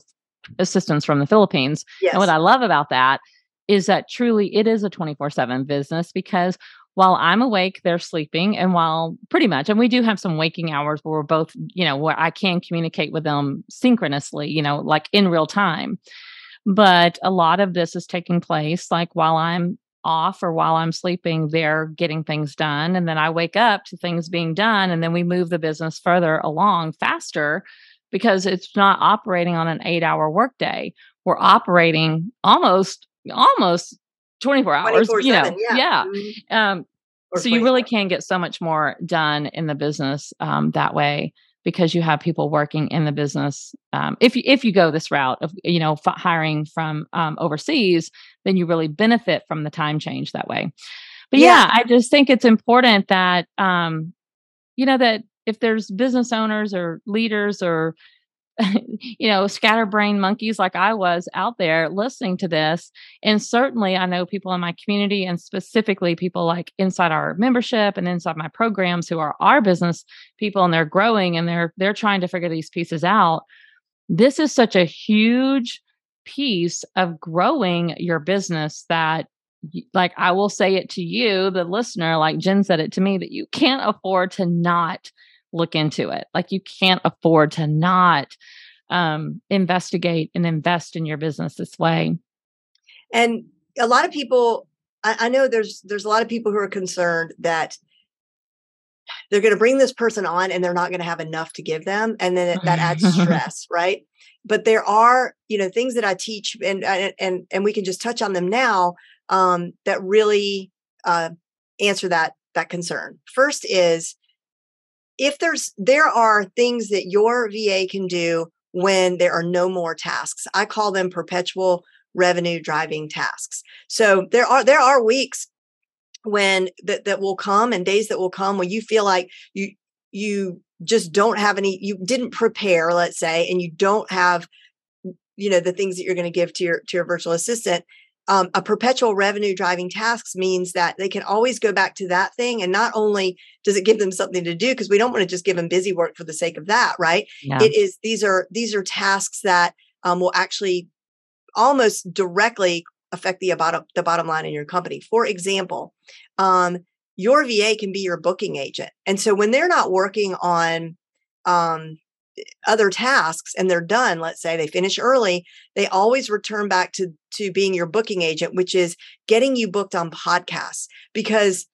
assistance from the Philippines. Yes. And what I love about that is that truly it is a 24/7 business because while I'm awake, they're sleeping. And while pretty much, and we do have some waking hours where we're both, you know, where I can communicate with them synchronously, you know, like in real time. But a lot of this is taking place like while I'm off or while I'm sleeping, they're getting things done. And then I wake up to things being done. And then we move the business further along faster because it's not operating on an eight hour workday. We're operating almost, almost 24 hours, you know, yeah. yeah. Mm-hmm. Um, so you really can get so much more done in the business um, that way because you have people working in the business. Um, if you if you go this route of you know f- hiring from um, overseas, then you really benefit from the time change that way. But yeah, yeah I just think it's important that um, you know that if there's business owners or leaders or [laughs] you know, scatterbrain monkeys like I was out there listening to this. And certainly I know people in my community and specifically people like inside our membership and inside my programs who are our business people and they're growing and they're they're trying to figure these pieces out. This is such a huge piece of growing your business that like I will say it to you, the listener, like Jen said it to me, that you can't afford to not look into it. Like you can't afford to not um, investigate and invest in your business this way. And a lot of people, I, I know there's there's a lot of people who are concerned that they're going to bring this person on and they're not going to have enough to give them, and then it, that adds [laughs] stress, right? But there are, you know, things that I teach, and and and we can just touch on them now um, that really uh, answer that that concern. First is if there's there are things that your VA can do when there are no more tasks. I call them perpetual revenue driving tasks. So there are there are weeks when that that will come and days that will come when you feel like you you just don't have any you didn't prepare let's say and you don't have you know the things that you're going to give to your to your virtual assistant um, a perpetual revenue driving tasks means that they can always go back to that thing. And not only does it give them something to do because we don't want to just give them busy work for the sake of that right? Yeah. it is these are these are tasks that um, will actually almost directly affect the bottom the bottom line in your company. For example um, your va can be your booking agent. And so when they're not working on um, other tasks and they're done let's say they finish early they always return back to to being your booking agent which is getting you booked on podcasts because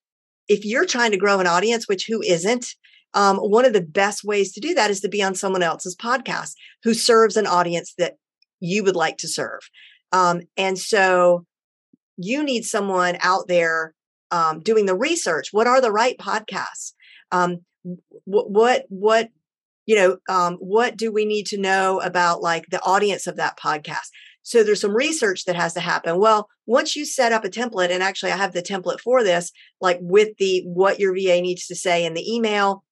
if you're trying to grow an audience which who isn't um, one of the best ways to do that is to be on someone else's podcast who serves an audience that you would like to serve. Um, and so you need someone out there um, doing the research what are the right podcasts? Um, what what what you know um, what do we need to know about like the audience of that podcast? So there's some research that has to happen. Well once you set up a template and actually i have the template for this like with the what your va needs to say in the email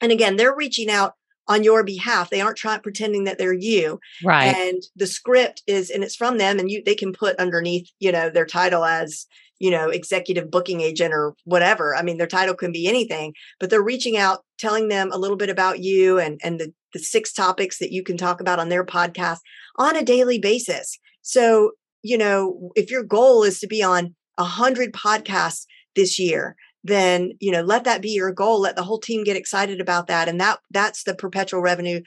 and again they're reaching out on your behalf they aren't trying pretending that they're you right and the script is and it's from them and you they can put underneath you know their title as you know, executive booking agent or whatever. I mean, their title can be anything, but they're reaching out, telling them a little bit about you and, and the, the six topics that you can talk about on their podcast on a daily basis. So, you know, if your goal is to be on a hundred podcasts this year, then you know let that be your goal let the whole team get excited about that and that that's the perpetual revenue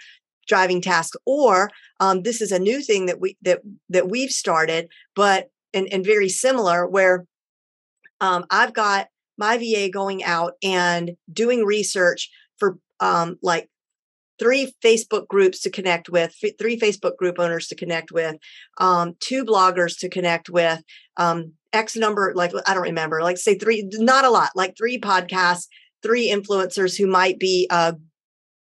driving task or um, this is a new thing that we that that we've started but and, and very similar where um, I've got my VA going out and doing research for um, like three Facebook groups to connect with, three Facebook group owners to connect with, um, two bloggers to connect with, um, X number, like I don't remember, like say three, not a lot, like three podcasts, three influencers who might be uh,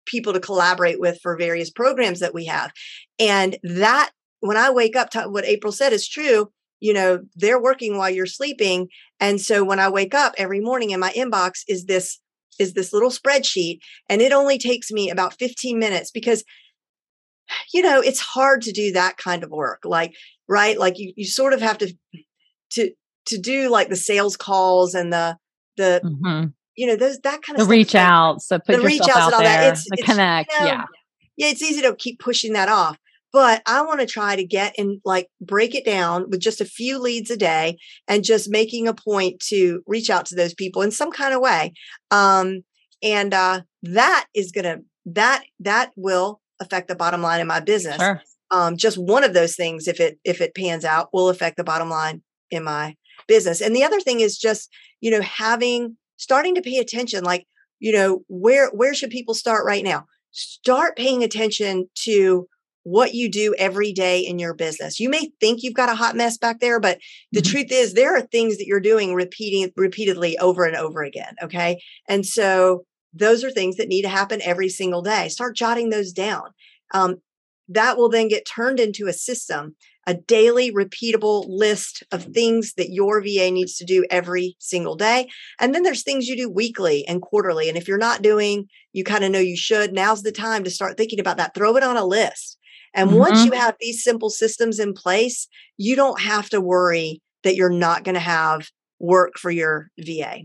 people to collaborate with for various programs that we have. And that, when I wake up, to what April said is true you know they're working while you're sleeping and so when i wake up every morning in my inbox is this is this little spreadsheet and it only takes me about 15 minutes because you know it's hard to do that kind of work like right like you, you sort of have to to to do like the sales calls and the the mm-hmm. you know those that kind of the reach out so put the reach outs out and all there, that it's, the it's, connect you know, yeah. yeah it's easy to keep pushing that off but I want to try to get and like break it down with just a few leads a day and just making a point to reach out to those people in some kind of way. Um, and uh, that is going to, that, that will affect the bottom line in my business. Sure. Um, just one of those things, if it, if it pans out will affect the bottom line in my, business. And the other thing is just, you know, having starting to pay attention like, you know, where where should people start right now? Start paying attention to what you do every day in your business. You may think you've got a hot mess back there, but the mm-hmm. truth is there are things that you're doing repeating repeatedly over and over again, okay? And so those are things that need to happen every single day. Start jotting those down. Um, that will then get turned into a system, a daily repeatable list of things that your VA needs to do every single day. And then there's things you do weekly and quarterly. And if you're not doing, you kind of know you should, now's the time to start thinking about that. Throw it on a list. And mm-hmm. once you have these simple systems in place, you don't have to worry that you're not going to have work for your VA.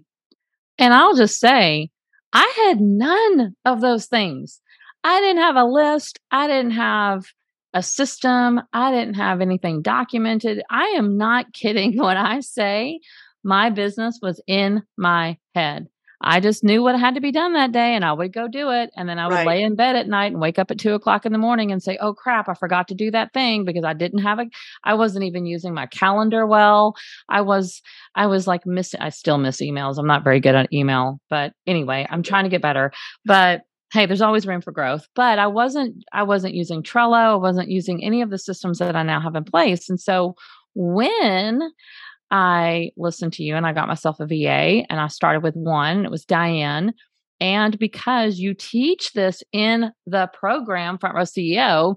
And I'll just say, I had none of those things. I didn't have a list. I didn't have a system. I didn't have anything documented. I am not kidding [laughs] when I say my business was in my head. I just knew what had to be done that day and I would go do it. And then I would right. lay in bed at night and wake up at two o'clock in the morning and say, Oh crap, I forgot to do that thing because I didn't have a, I wasn't even using my calendar well. I was, I was like missing, I still miss emails. I'm not very good at email, but anyway, I'm trying to get better. But hey there's always room for growth but i wasn't i wasn't using trello i wasn't using any of the systems that i now have in place and so when I listened to you and I got myself a VA and I started with one. It was Diane. And because you teach this in the program, Front Row CEO,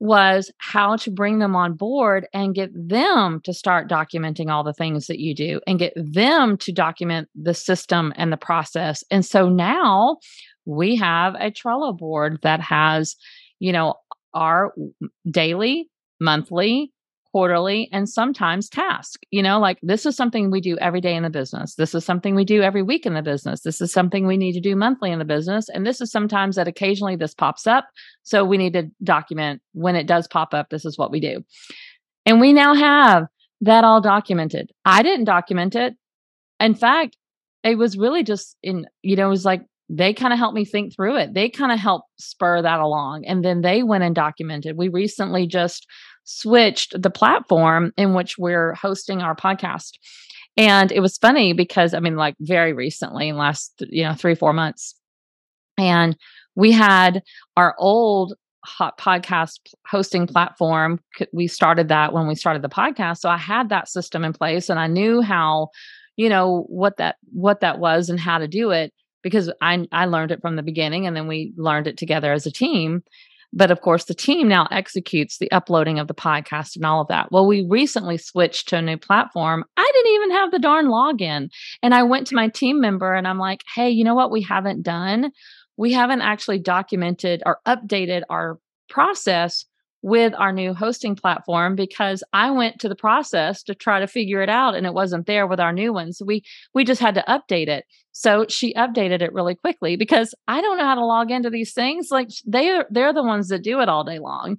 was how to bring them on board and get them to start documenting all the things that you do and get them to document the system and the process. And so now we have a Trello board that has, you know, our daily, monthly, quarterly, and sometimes task. You know, like this is something we do every day in the business. This is something we do every week in the business. This is something we need to do monthly in the business. And this is sometimes that occasionally this pops up. So we need to document when it does pop up, this is what we do. And we now have that all documented. I didn't document it. In fact, it was really just in, you know, it was like they kind of helped me think through it. They kind of helped spur that along. And then they went and documented. We recently just switched the platform in which we're hosting our podcast. And it was funny because I mean, like very recently, in last, you know, three, four months. And we had our old hot podcast hosting platform. We started that when we started the podcast. So I had that system in place and I knew how, you know, what that what that was and how to do it because I I learned it from the beginning and then we learned it together as a team. But of course, the team now executes the uploading of the podcast and all of that. Well, we recently switched to a new platform. I didn't even have the darn login. And I went to my team member and I'm like, hey, you know what we haven't done? We haven't actually documented or updated our process with our new hosting platform because I went to the process to try to figure it out and it wasn't there with our new ones. We we just had to update it. So she updated it really quickly because I don't know how to log into these things. Like they're they're the ones that do it all day long.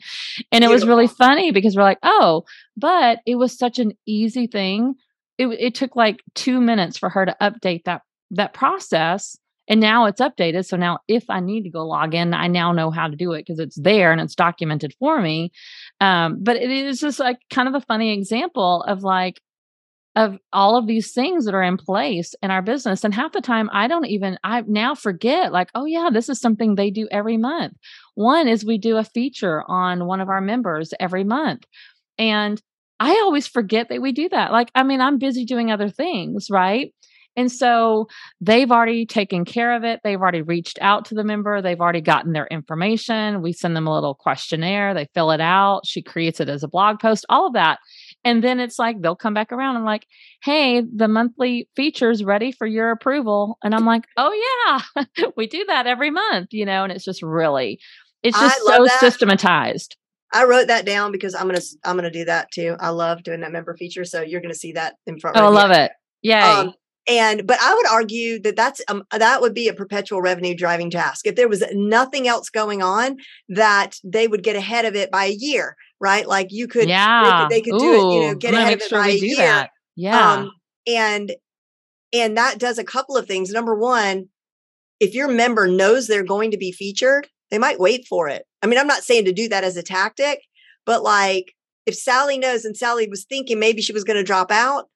And it was really funny because we're like, oh, but it was such an easy thing. It it took like two minutes for her to update that that process and now it's updated. So now if I need to go log in, I now know how to do it because it's there and it's documented for me. Um, but it is just like kind of a funny example of like, of all of these things that are in place in our business. And half the time, I don't even, I now forget, like, oh, yeah, this is something they do every month. One is we do a feature on one of our members every month. And I always forget that we do that. Like, I mean, I'm busy doing other things, right? And so they've already taken care of it. They've already reached out to the member. They've already gotten their information. We send them a little questionnaire. They fill it out. She creates it as a blog post, all of that. And then it's like they'll come back around and like, hey, the monthly feature's ready for your approval. And I'm like, oh yeah, [laughs] we do that every month, you know, and it's just really, it's just so that. systematized. I wrote that down because I'm gonna I'm gonna do that too. I love doing that member feature, so you're gonna see that in front. Oh, I love it! Yay! Um, and but i would argue that that's um, that would be a perpetual revenue driving task. If there was nothing else going on that they would get ahead of it by a year right? Like you could yeah they could, they could do it you know get ahead of it sure by a year. that. yeah. Um, and and that does a couple of things. Number one if your member knows they're going to be featured they might wait for it. I mean i'm not saying to do that as a tactic but like if sally knows and sally was thinking maybe she was going to drop out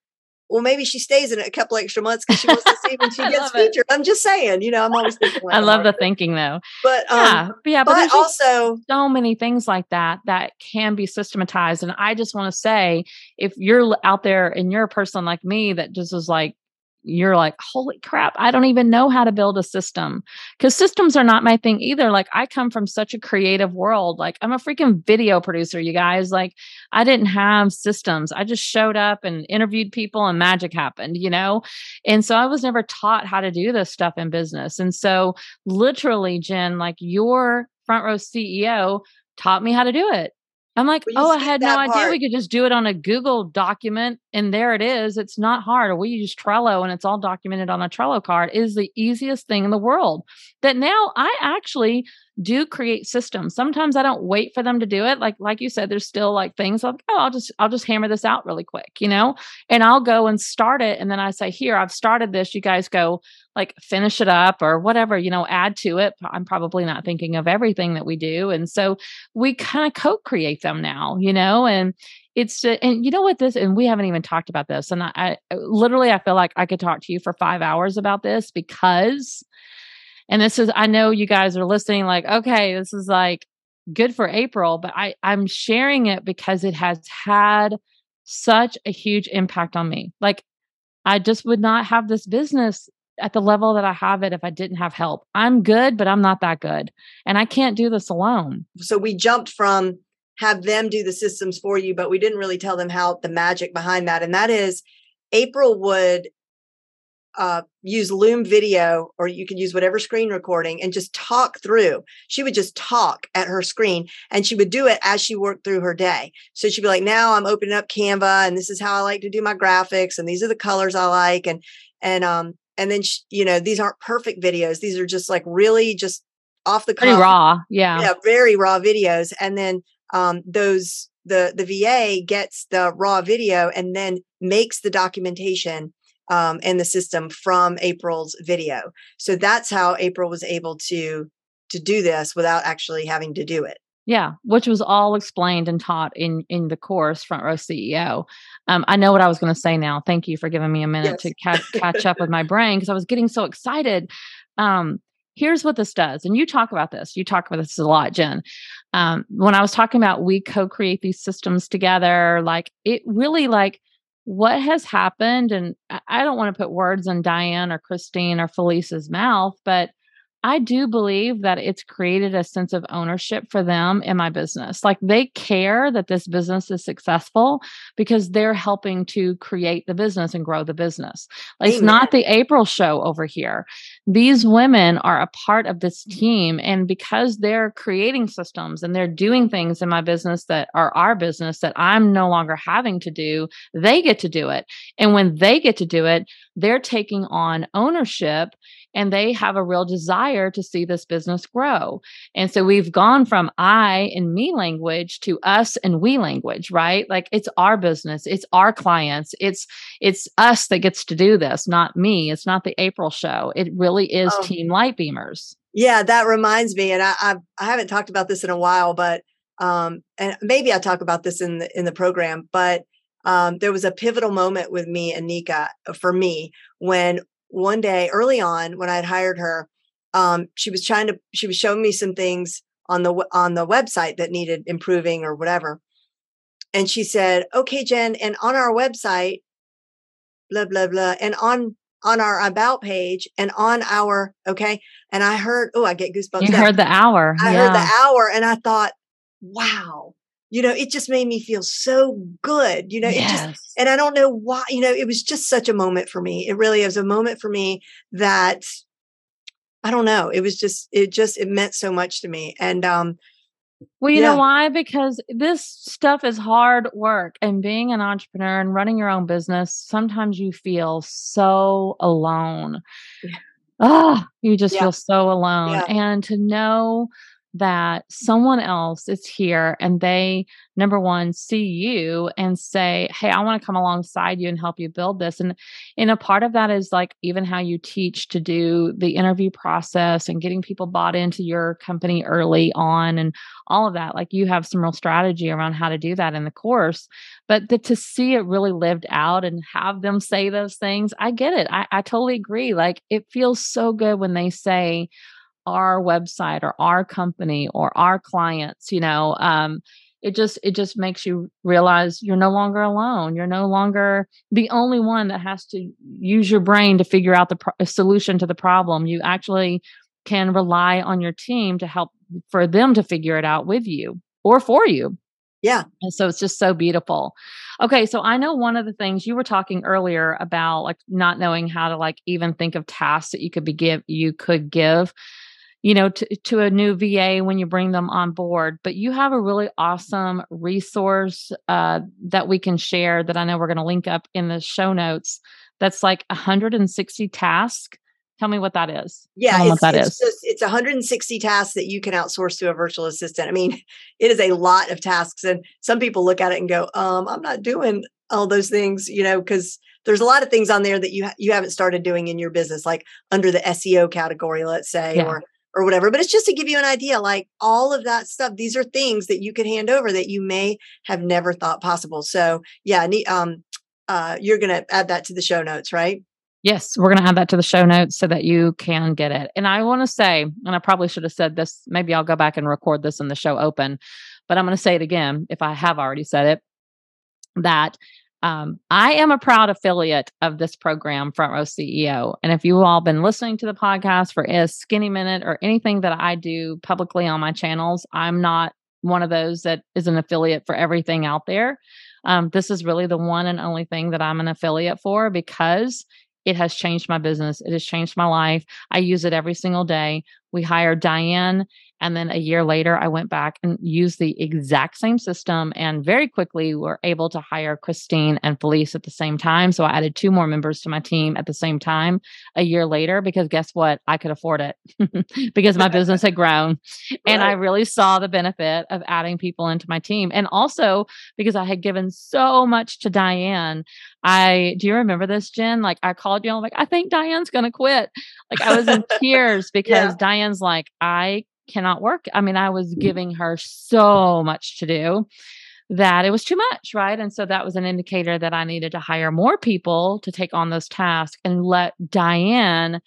well, maybe she stays in it a couple extra months because she wants to see when [laughs] she gets featured. I'm just saying, you know, I'm always thinking. Like I love the thinking though. But um, yeah, but yeah, but, but also so many things like that that can be systematized. And I just want to say, if you're out there and you're a person like me that just is like, you're like, holy crap, I don't even know how to build a system because systems are not my thing either. Like, I come from such a creative world. Like, I'm a freaking video producer, you guys. Like, I didn't have systems. I just showed up and interviewed people and magic happened, you know? And so I was never taught how to do this stuff in business. And so, literally, Jen, like, your front row CEO taught me how to do it. I'm like, oh, I had no part. idea we could just do it on a Google document and there it is. It's not hard. Or we use Trello and it's all documented on a Trello card. It is the easiest thing in the world. That now I actually do create systems. Sometimes I don't wait for them to do it. Like like you said, there's still like things like, oh, I'll just I'll just hammer this out really quick, you know? And I'll go and start it. And then I say, here, I've started this. You guys go like finish it up or whatever, you know, add to it. I'm probably not thinking of everything that we do. And so we kind of co-create them now, you know, and it's and you know what this and we haven't even talked about this and I, I literally I feel like I could talk to you for 5 hours about this because and this is i know you guys are listening like okay this is like good for april but i i'm sharing it because it has had such a huge impact on me. Like i just would not have this business at the level that i have it if i didn't have help. I'm good but i'm not that good and i can't do this alone. So we jumped from have them do the systems for you but we didn't really tell them how the magic behind that and that is april would uh, use Loom video or you could use whatever screen recording and just talk through. She would just talk at her screen and she would do it as she worked through her day. So she'd be like, now I'm opening up Canva and this is how I like to do my graphics and these are the colors I like. And, and, um, and then, she, you know, these aren't perfect videos. These are just like really just off the Pretty cuff. raw. Yeah. Yeah. Very raw videos. And then, um, those, the, the VA gets the raw video and then makes the documentation um, in the system from April's video. So that's how April was able to to do this without actually having to do it. Yeah, which was all explained and taught in in the course Front Row CEO. Um, I know what I was going to say now. Thank you for giving me a minute yes. to catch [laughs] catch up with my brain because I was getting so excited. Um, here's what this does, and you talk about this. You talk about this a lot, Jen. Um, when I was talking about we co-create these systems together, like it really like what has happened and i don't want to put words in diane or christine or felice's mouth but I do believe that it's created a sense of ownership for them in my business. Like they care that this business is successful because they're helping to create the business and grow the business. Like it's not the April show over here. These women are a part of this mm-hmm. team. And because they're creating systems and they're doing things in my business that are our business that I'm no longer having to do, they get to do it. And when they get to do it, they're taking on ownership and they have a real desire to see this business grow. And so we've gone from I and me language to us and we language, right? Like it's our business, it's our clients, it's it's us that gets to do this, not me. It's not the April show. It really is oh. Team Light Beamers. Yeah, that reminds me, and I I've, I haven't talked about this in a while, but um, and maybe I talk about this in the in the program, but um, there was a pivotal moment with me and Nika uh, for me when one day early on when I had hired her, um, she was trying to she was showing me some things on the on the website that needed improving or whatever. And she said, "Okay, Jen, and on our website, blah blah blah, and on on our about page and on our okay." And I heard, oh, I get goosebumps. You heard the hour. I yeah. heard the hour, and I thought, wow, you know it just made me feel so good you know yes. it just and i don't know why you know it was just such a moment for me it really was a moment for me that i don't know it was just it just it meant so much to me and um well you yeah. know why because this stuff is hard work and being an entrepreneur and running your own business sometimes you feel so alone yeah. oh you just yeah. feel so alone and to know that someone else is here and they number one see you and say hey i want to come alongside you and help you build this. And and a part of that is like even how you teach to do the interview process and getting people bought into your company early on and all of that like you have some real strategy around how to do that in the course but the, to see it really lived out and have them say those things i get it I, I totally agree like it feels so good when they say our website or our company or our clients you know um, it just it just makes you realize you're no longer alone. You're no longer the only one that has to use your brain to figure out the pro- solution to the problem. You actually can rely on your team to help for them to figure it out with you or for you. Yeah. And so it's just so beautiful. Okay so i know one of the things you were talking earlier about like not knowing how to like even think of tasks that you could be give you could give you know, to, to a new VA when you bring them on board. But you have a really awesome resource uh, that we can share that I know we're going to link up in the show notes. That's like 160 tasks. Tell me what that is. Yeah, it's, what that it's is. Just, it's 160 tasks that you can outsource to a virtual assistant. I mean, [laughs] it is a lot of tasks, and some people look at it and go, um, "I'm not doing all those things," you know, because there's a lot of things on there that you ha- you haven't started doing in your business, like under the SEO category, let's say, yeah. or or whatever. But it's just to give you an idea like all of that stuff, these are things that you could hand over that you may have never thought possible. So, yeah, um, uh, you're going to add that to the show notes, right? Yes, we're going to add that to the show notes so that you can get it. And I want to say, and I probably should have said this, maybe I'll go back and record this in the show open, but I'm going to say it again if I have already said it that um, I am a proud affiliate of this program, Front Row CEO. And if you've all been listening to the podcast for a skinny minute or anything that I do publicly on my channels, I'm not one of those that is an affiliate for everything out there. Um, this is really the one and only thing that I'm an affiliate for because it has changed my business. It has changed my life. I use it every single day. We hired Diane and then a year later, I went back and used the exact same system and very quickly were able to hire Christine and Felice at the same time. So I added two more members to my team at the same time a year later because guess what? I could afford it [laughs] because my business had grown. [laughs] And right. I really saw the benefit of adding people into my team. And also because I had given so much to Diane. I do you remember this, Jen? Like I called you, I'm like, I think Diane's gonna quit. Like I was in [laughs] tears because yeah. Diane's like, I cannot work. I mean, I was mm. giving her so much to do that it was too much, right? And so that was an indicator that I needed to hire more people to take on those tasks and let Diane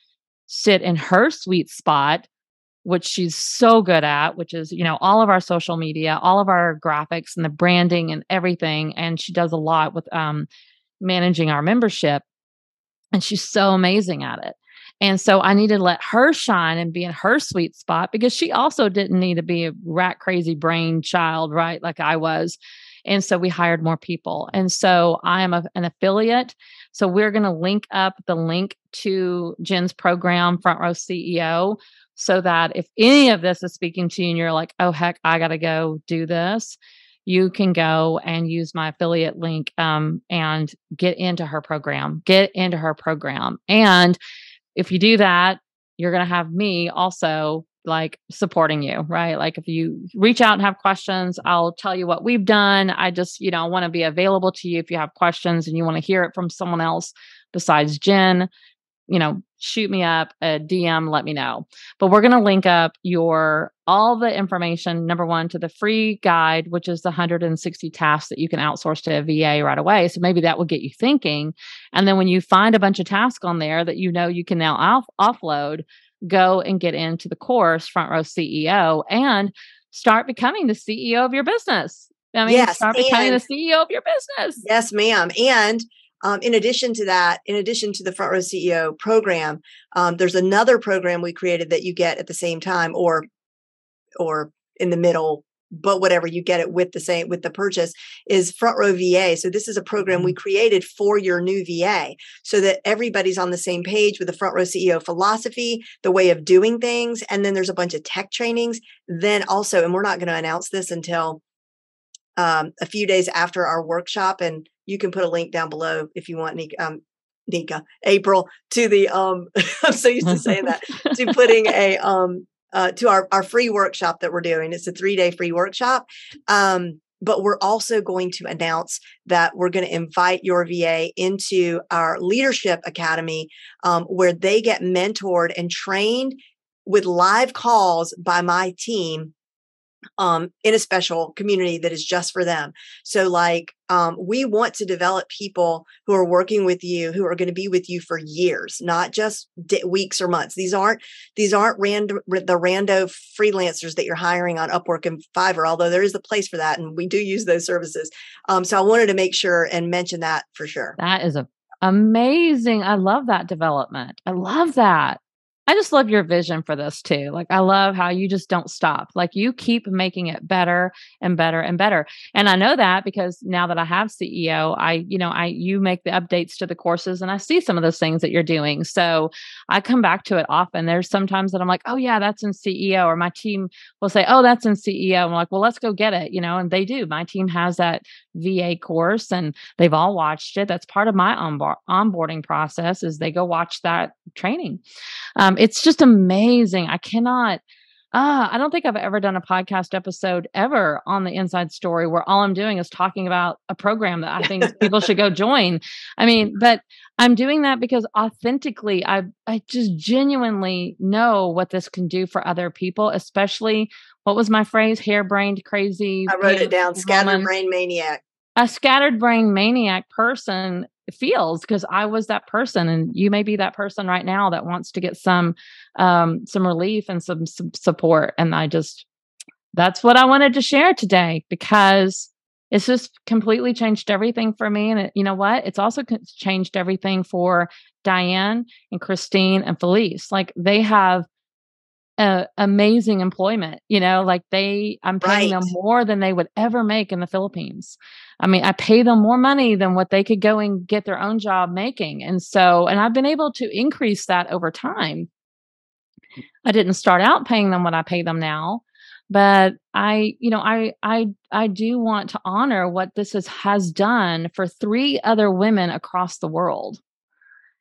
sit in her sweet spot which she's so good at which is you know all of our social media all of our graphics and the branding and everything and she does a lot with um managing our membership and she's so amazing at it and so I needed to let her shine and be in her sweet spot because she also didn't need to be a rat crazy brain child, right? Like I was. And so we hired more people. And so I am a, an affiliate. So we're going to link up the link to Jen's program, Front Row CEO, so that if any of this is speaking to you and you're like, oh, heck, I got to go do this, you can go and use my affiliate link um, and get into her program, get into her program. And if you do that, you're going to have me also like supporting you, right? Like if you reach out and have questions, I'll tell you what we've done. I just, you know, want to be available to you if you have questions and you want to hear it from someone else besides Jen you know, shoot me up a DM, let me know. But we're going to link up your all the information number 1 to the free guide which is the 160 tasks that you can outsource to a VA right away. So maybe that will get you thinking. And then when you find a bunch of tasks on there that you know you can now off- offload, go and get into the course front row CEO and start becoming the CEO of your business. I mean, yes, start becoming the CEO of your business. Yes, ma'am. And um, in addition to that, in addition to the Front Row CEO program, um, there's another program we created that you get at the same time, or or in the middle, but whatever you get it with the same with the purchase is Front Row VA. So this is a program we mm-hmm. created for your new VA, so that everybody's on the same page with the Front Row CEO philosophy, the way of doing things, and then there's a bunch of tech trainings. Then also, and we're not going to announce this until um, a few days after our workshop, and you can put a link down below if you want, Nika, um, Nika April, to the um, [laughs] I'm so used to saying that to putting a um uh, to our, our free workshop that we're doing. It's a three day free workshop. Um, but we're also going to announce that we're going to invite your VA into our leadership academy um, where they get mentored and trained with live calls by my team um, in a special community that is just for them. So, like, um, we want to develop people who are working with you, who are going to be with you for years, not just d- weeks or months. These aren't these aren't random the rando freelancers that you're hiring on Upwork and Fiverr. Although there is a place for that, and we do use those services. Um, so, I wanted to make sure and mention that for sure. That is a amazing. I love that development. I love that. I just love your vision for this too. Like, I love how you just don't stop. Like, you keep making it better and better and better. And I know that because now that I have CEO, I, you know, I, you make the updates to the courses and I see some of those things that you're doing. So I come back to it often. There's sometimes that I'm like, oh, yeah, that's in CEO. Or my team will say, oh, that's in CEO. I'm like, well, let's go get it, you know, and they do. My team has that VA course and they've all watched it. That's part of my onboarding process is they go watch that training. Um, it's just amazing. I cannot. Uh, I don't think I've ever done a podcast episode ever on the inside story where all I'm doing is talking about a program that I think people should go [laughs] join. I mean, but I'm doing that because authentically, I I just genuinely know what this can do for other people, especially what was my phrase? Harebrained, crazy. I wrote it down. Scattered brain maniac. A scattered brain maniac person feels because I was that person and you may be that person right now that wants to get some um some relief and some, some support and I just that's what I wanted to share today because it's just completely changed everything for me and it, you know what? It's also changed everything for Diane and Christine and Felice like they have uh, amazing employment. You know, like they, I'm paying right. them more than they would ever make in the Philippines. I mean, I pay them more money than what they could go and get their own job making. And so, and I've been able to increase that over time. I didn't start out paying them what I pay them now, but I, you know, I, I, I do want to honor what this has, has done for three other women across the world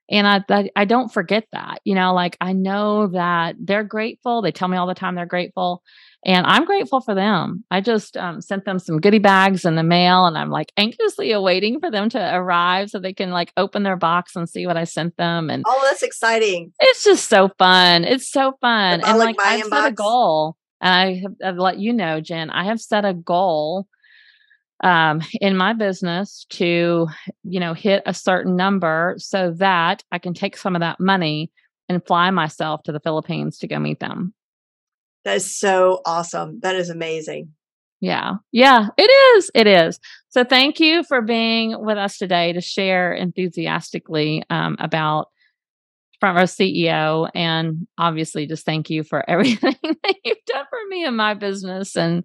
and I, I, I don't forget that you know like i know that they're grateful. They tell me all the time they're grateful. And i'm grateful for them. I just um, sent them some goodie bags in the mail and i'm like anxiously awaiting for them to arrive so they can like open their box and see what i sent them. And oh that's exciting. it's just so fun. It's so fun. And like i've set a goal. And I have I've let you know jen i have set a goal um, in my business to, you know, hit a certain number so that I can take some of that money and fly myself to the Philippines to go meet them. That is so awesome. That is amazing. Yeah. Yeah, it is. It is. So thank you for being with us today to share enthusiastically um, about Front Row CEO. And obviously, just thank you for [laughs] everything that you've done for me in my business and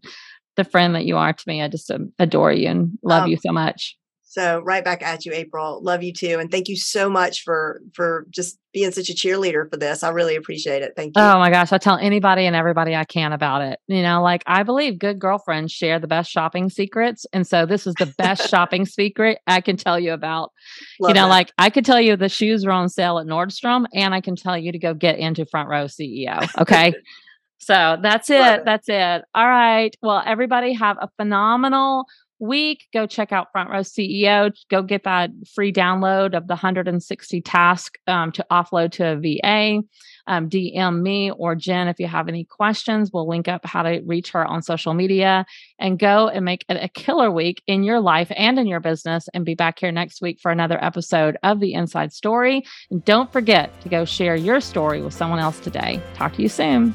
the friend that you are to me. I just um, adore you and love um, you so much. So right back at you, April. Love you too, and thank you so much for for just being such a cheerleader for this. I really appreciate it. Thank you. Oh my gosh, I tell anybody and everybody I can about it. You know, like I believe good girlfriends share the best shopping secrets, and so this is the best [laughs] shopping secret I can tell you about. Love you know, that. like I could tell you the shoes are on sale at Nordstrom, and I can tell you to go get into Front Row CEO. Okay. [laughs] So that's it. it. That's it. All right. Well, everybody have a phenomenal week. Go check out Front Row CEO. Go get that free download of the 160 task um, to offload to a VA. Um, DM me or Jen if you have any questions. We'll link up how to reach her on social media and go and make it a killer week in your life and in your business. And be back here next week for another episode of The Inside Story. And don't forget to go share your story with someone else today. Talk to you soon.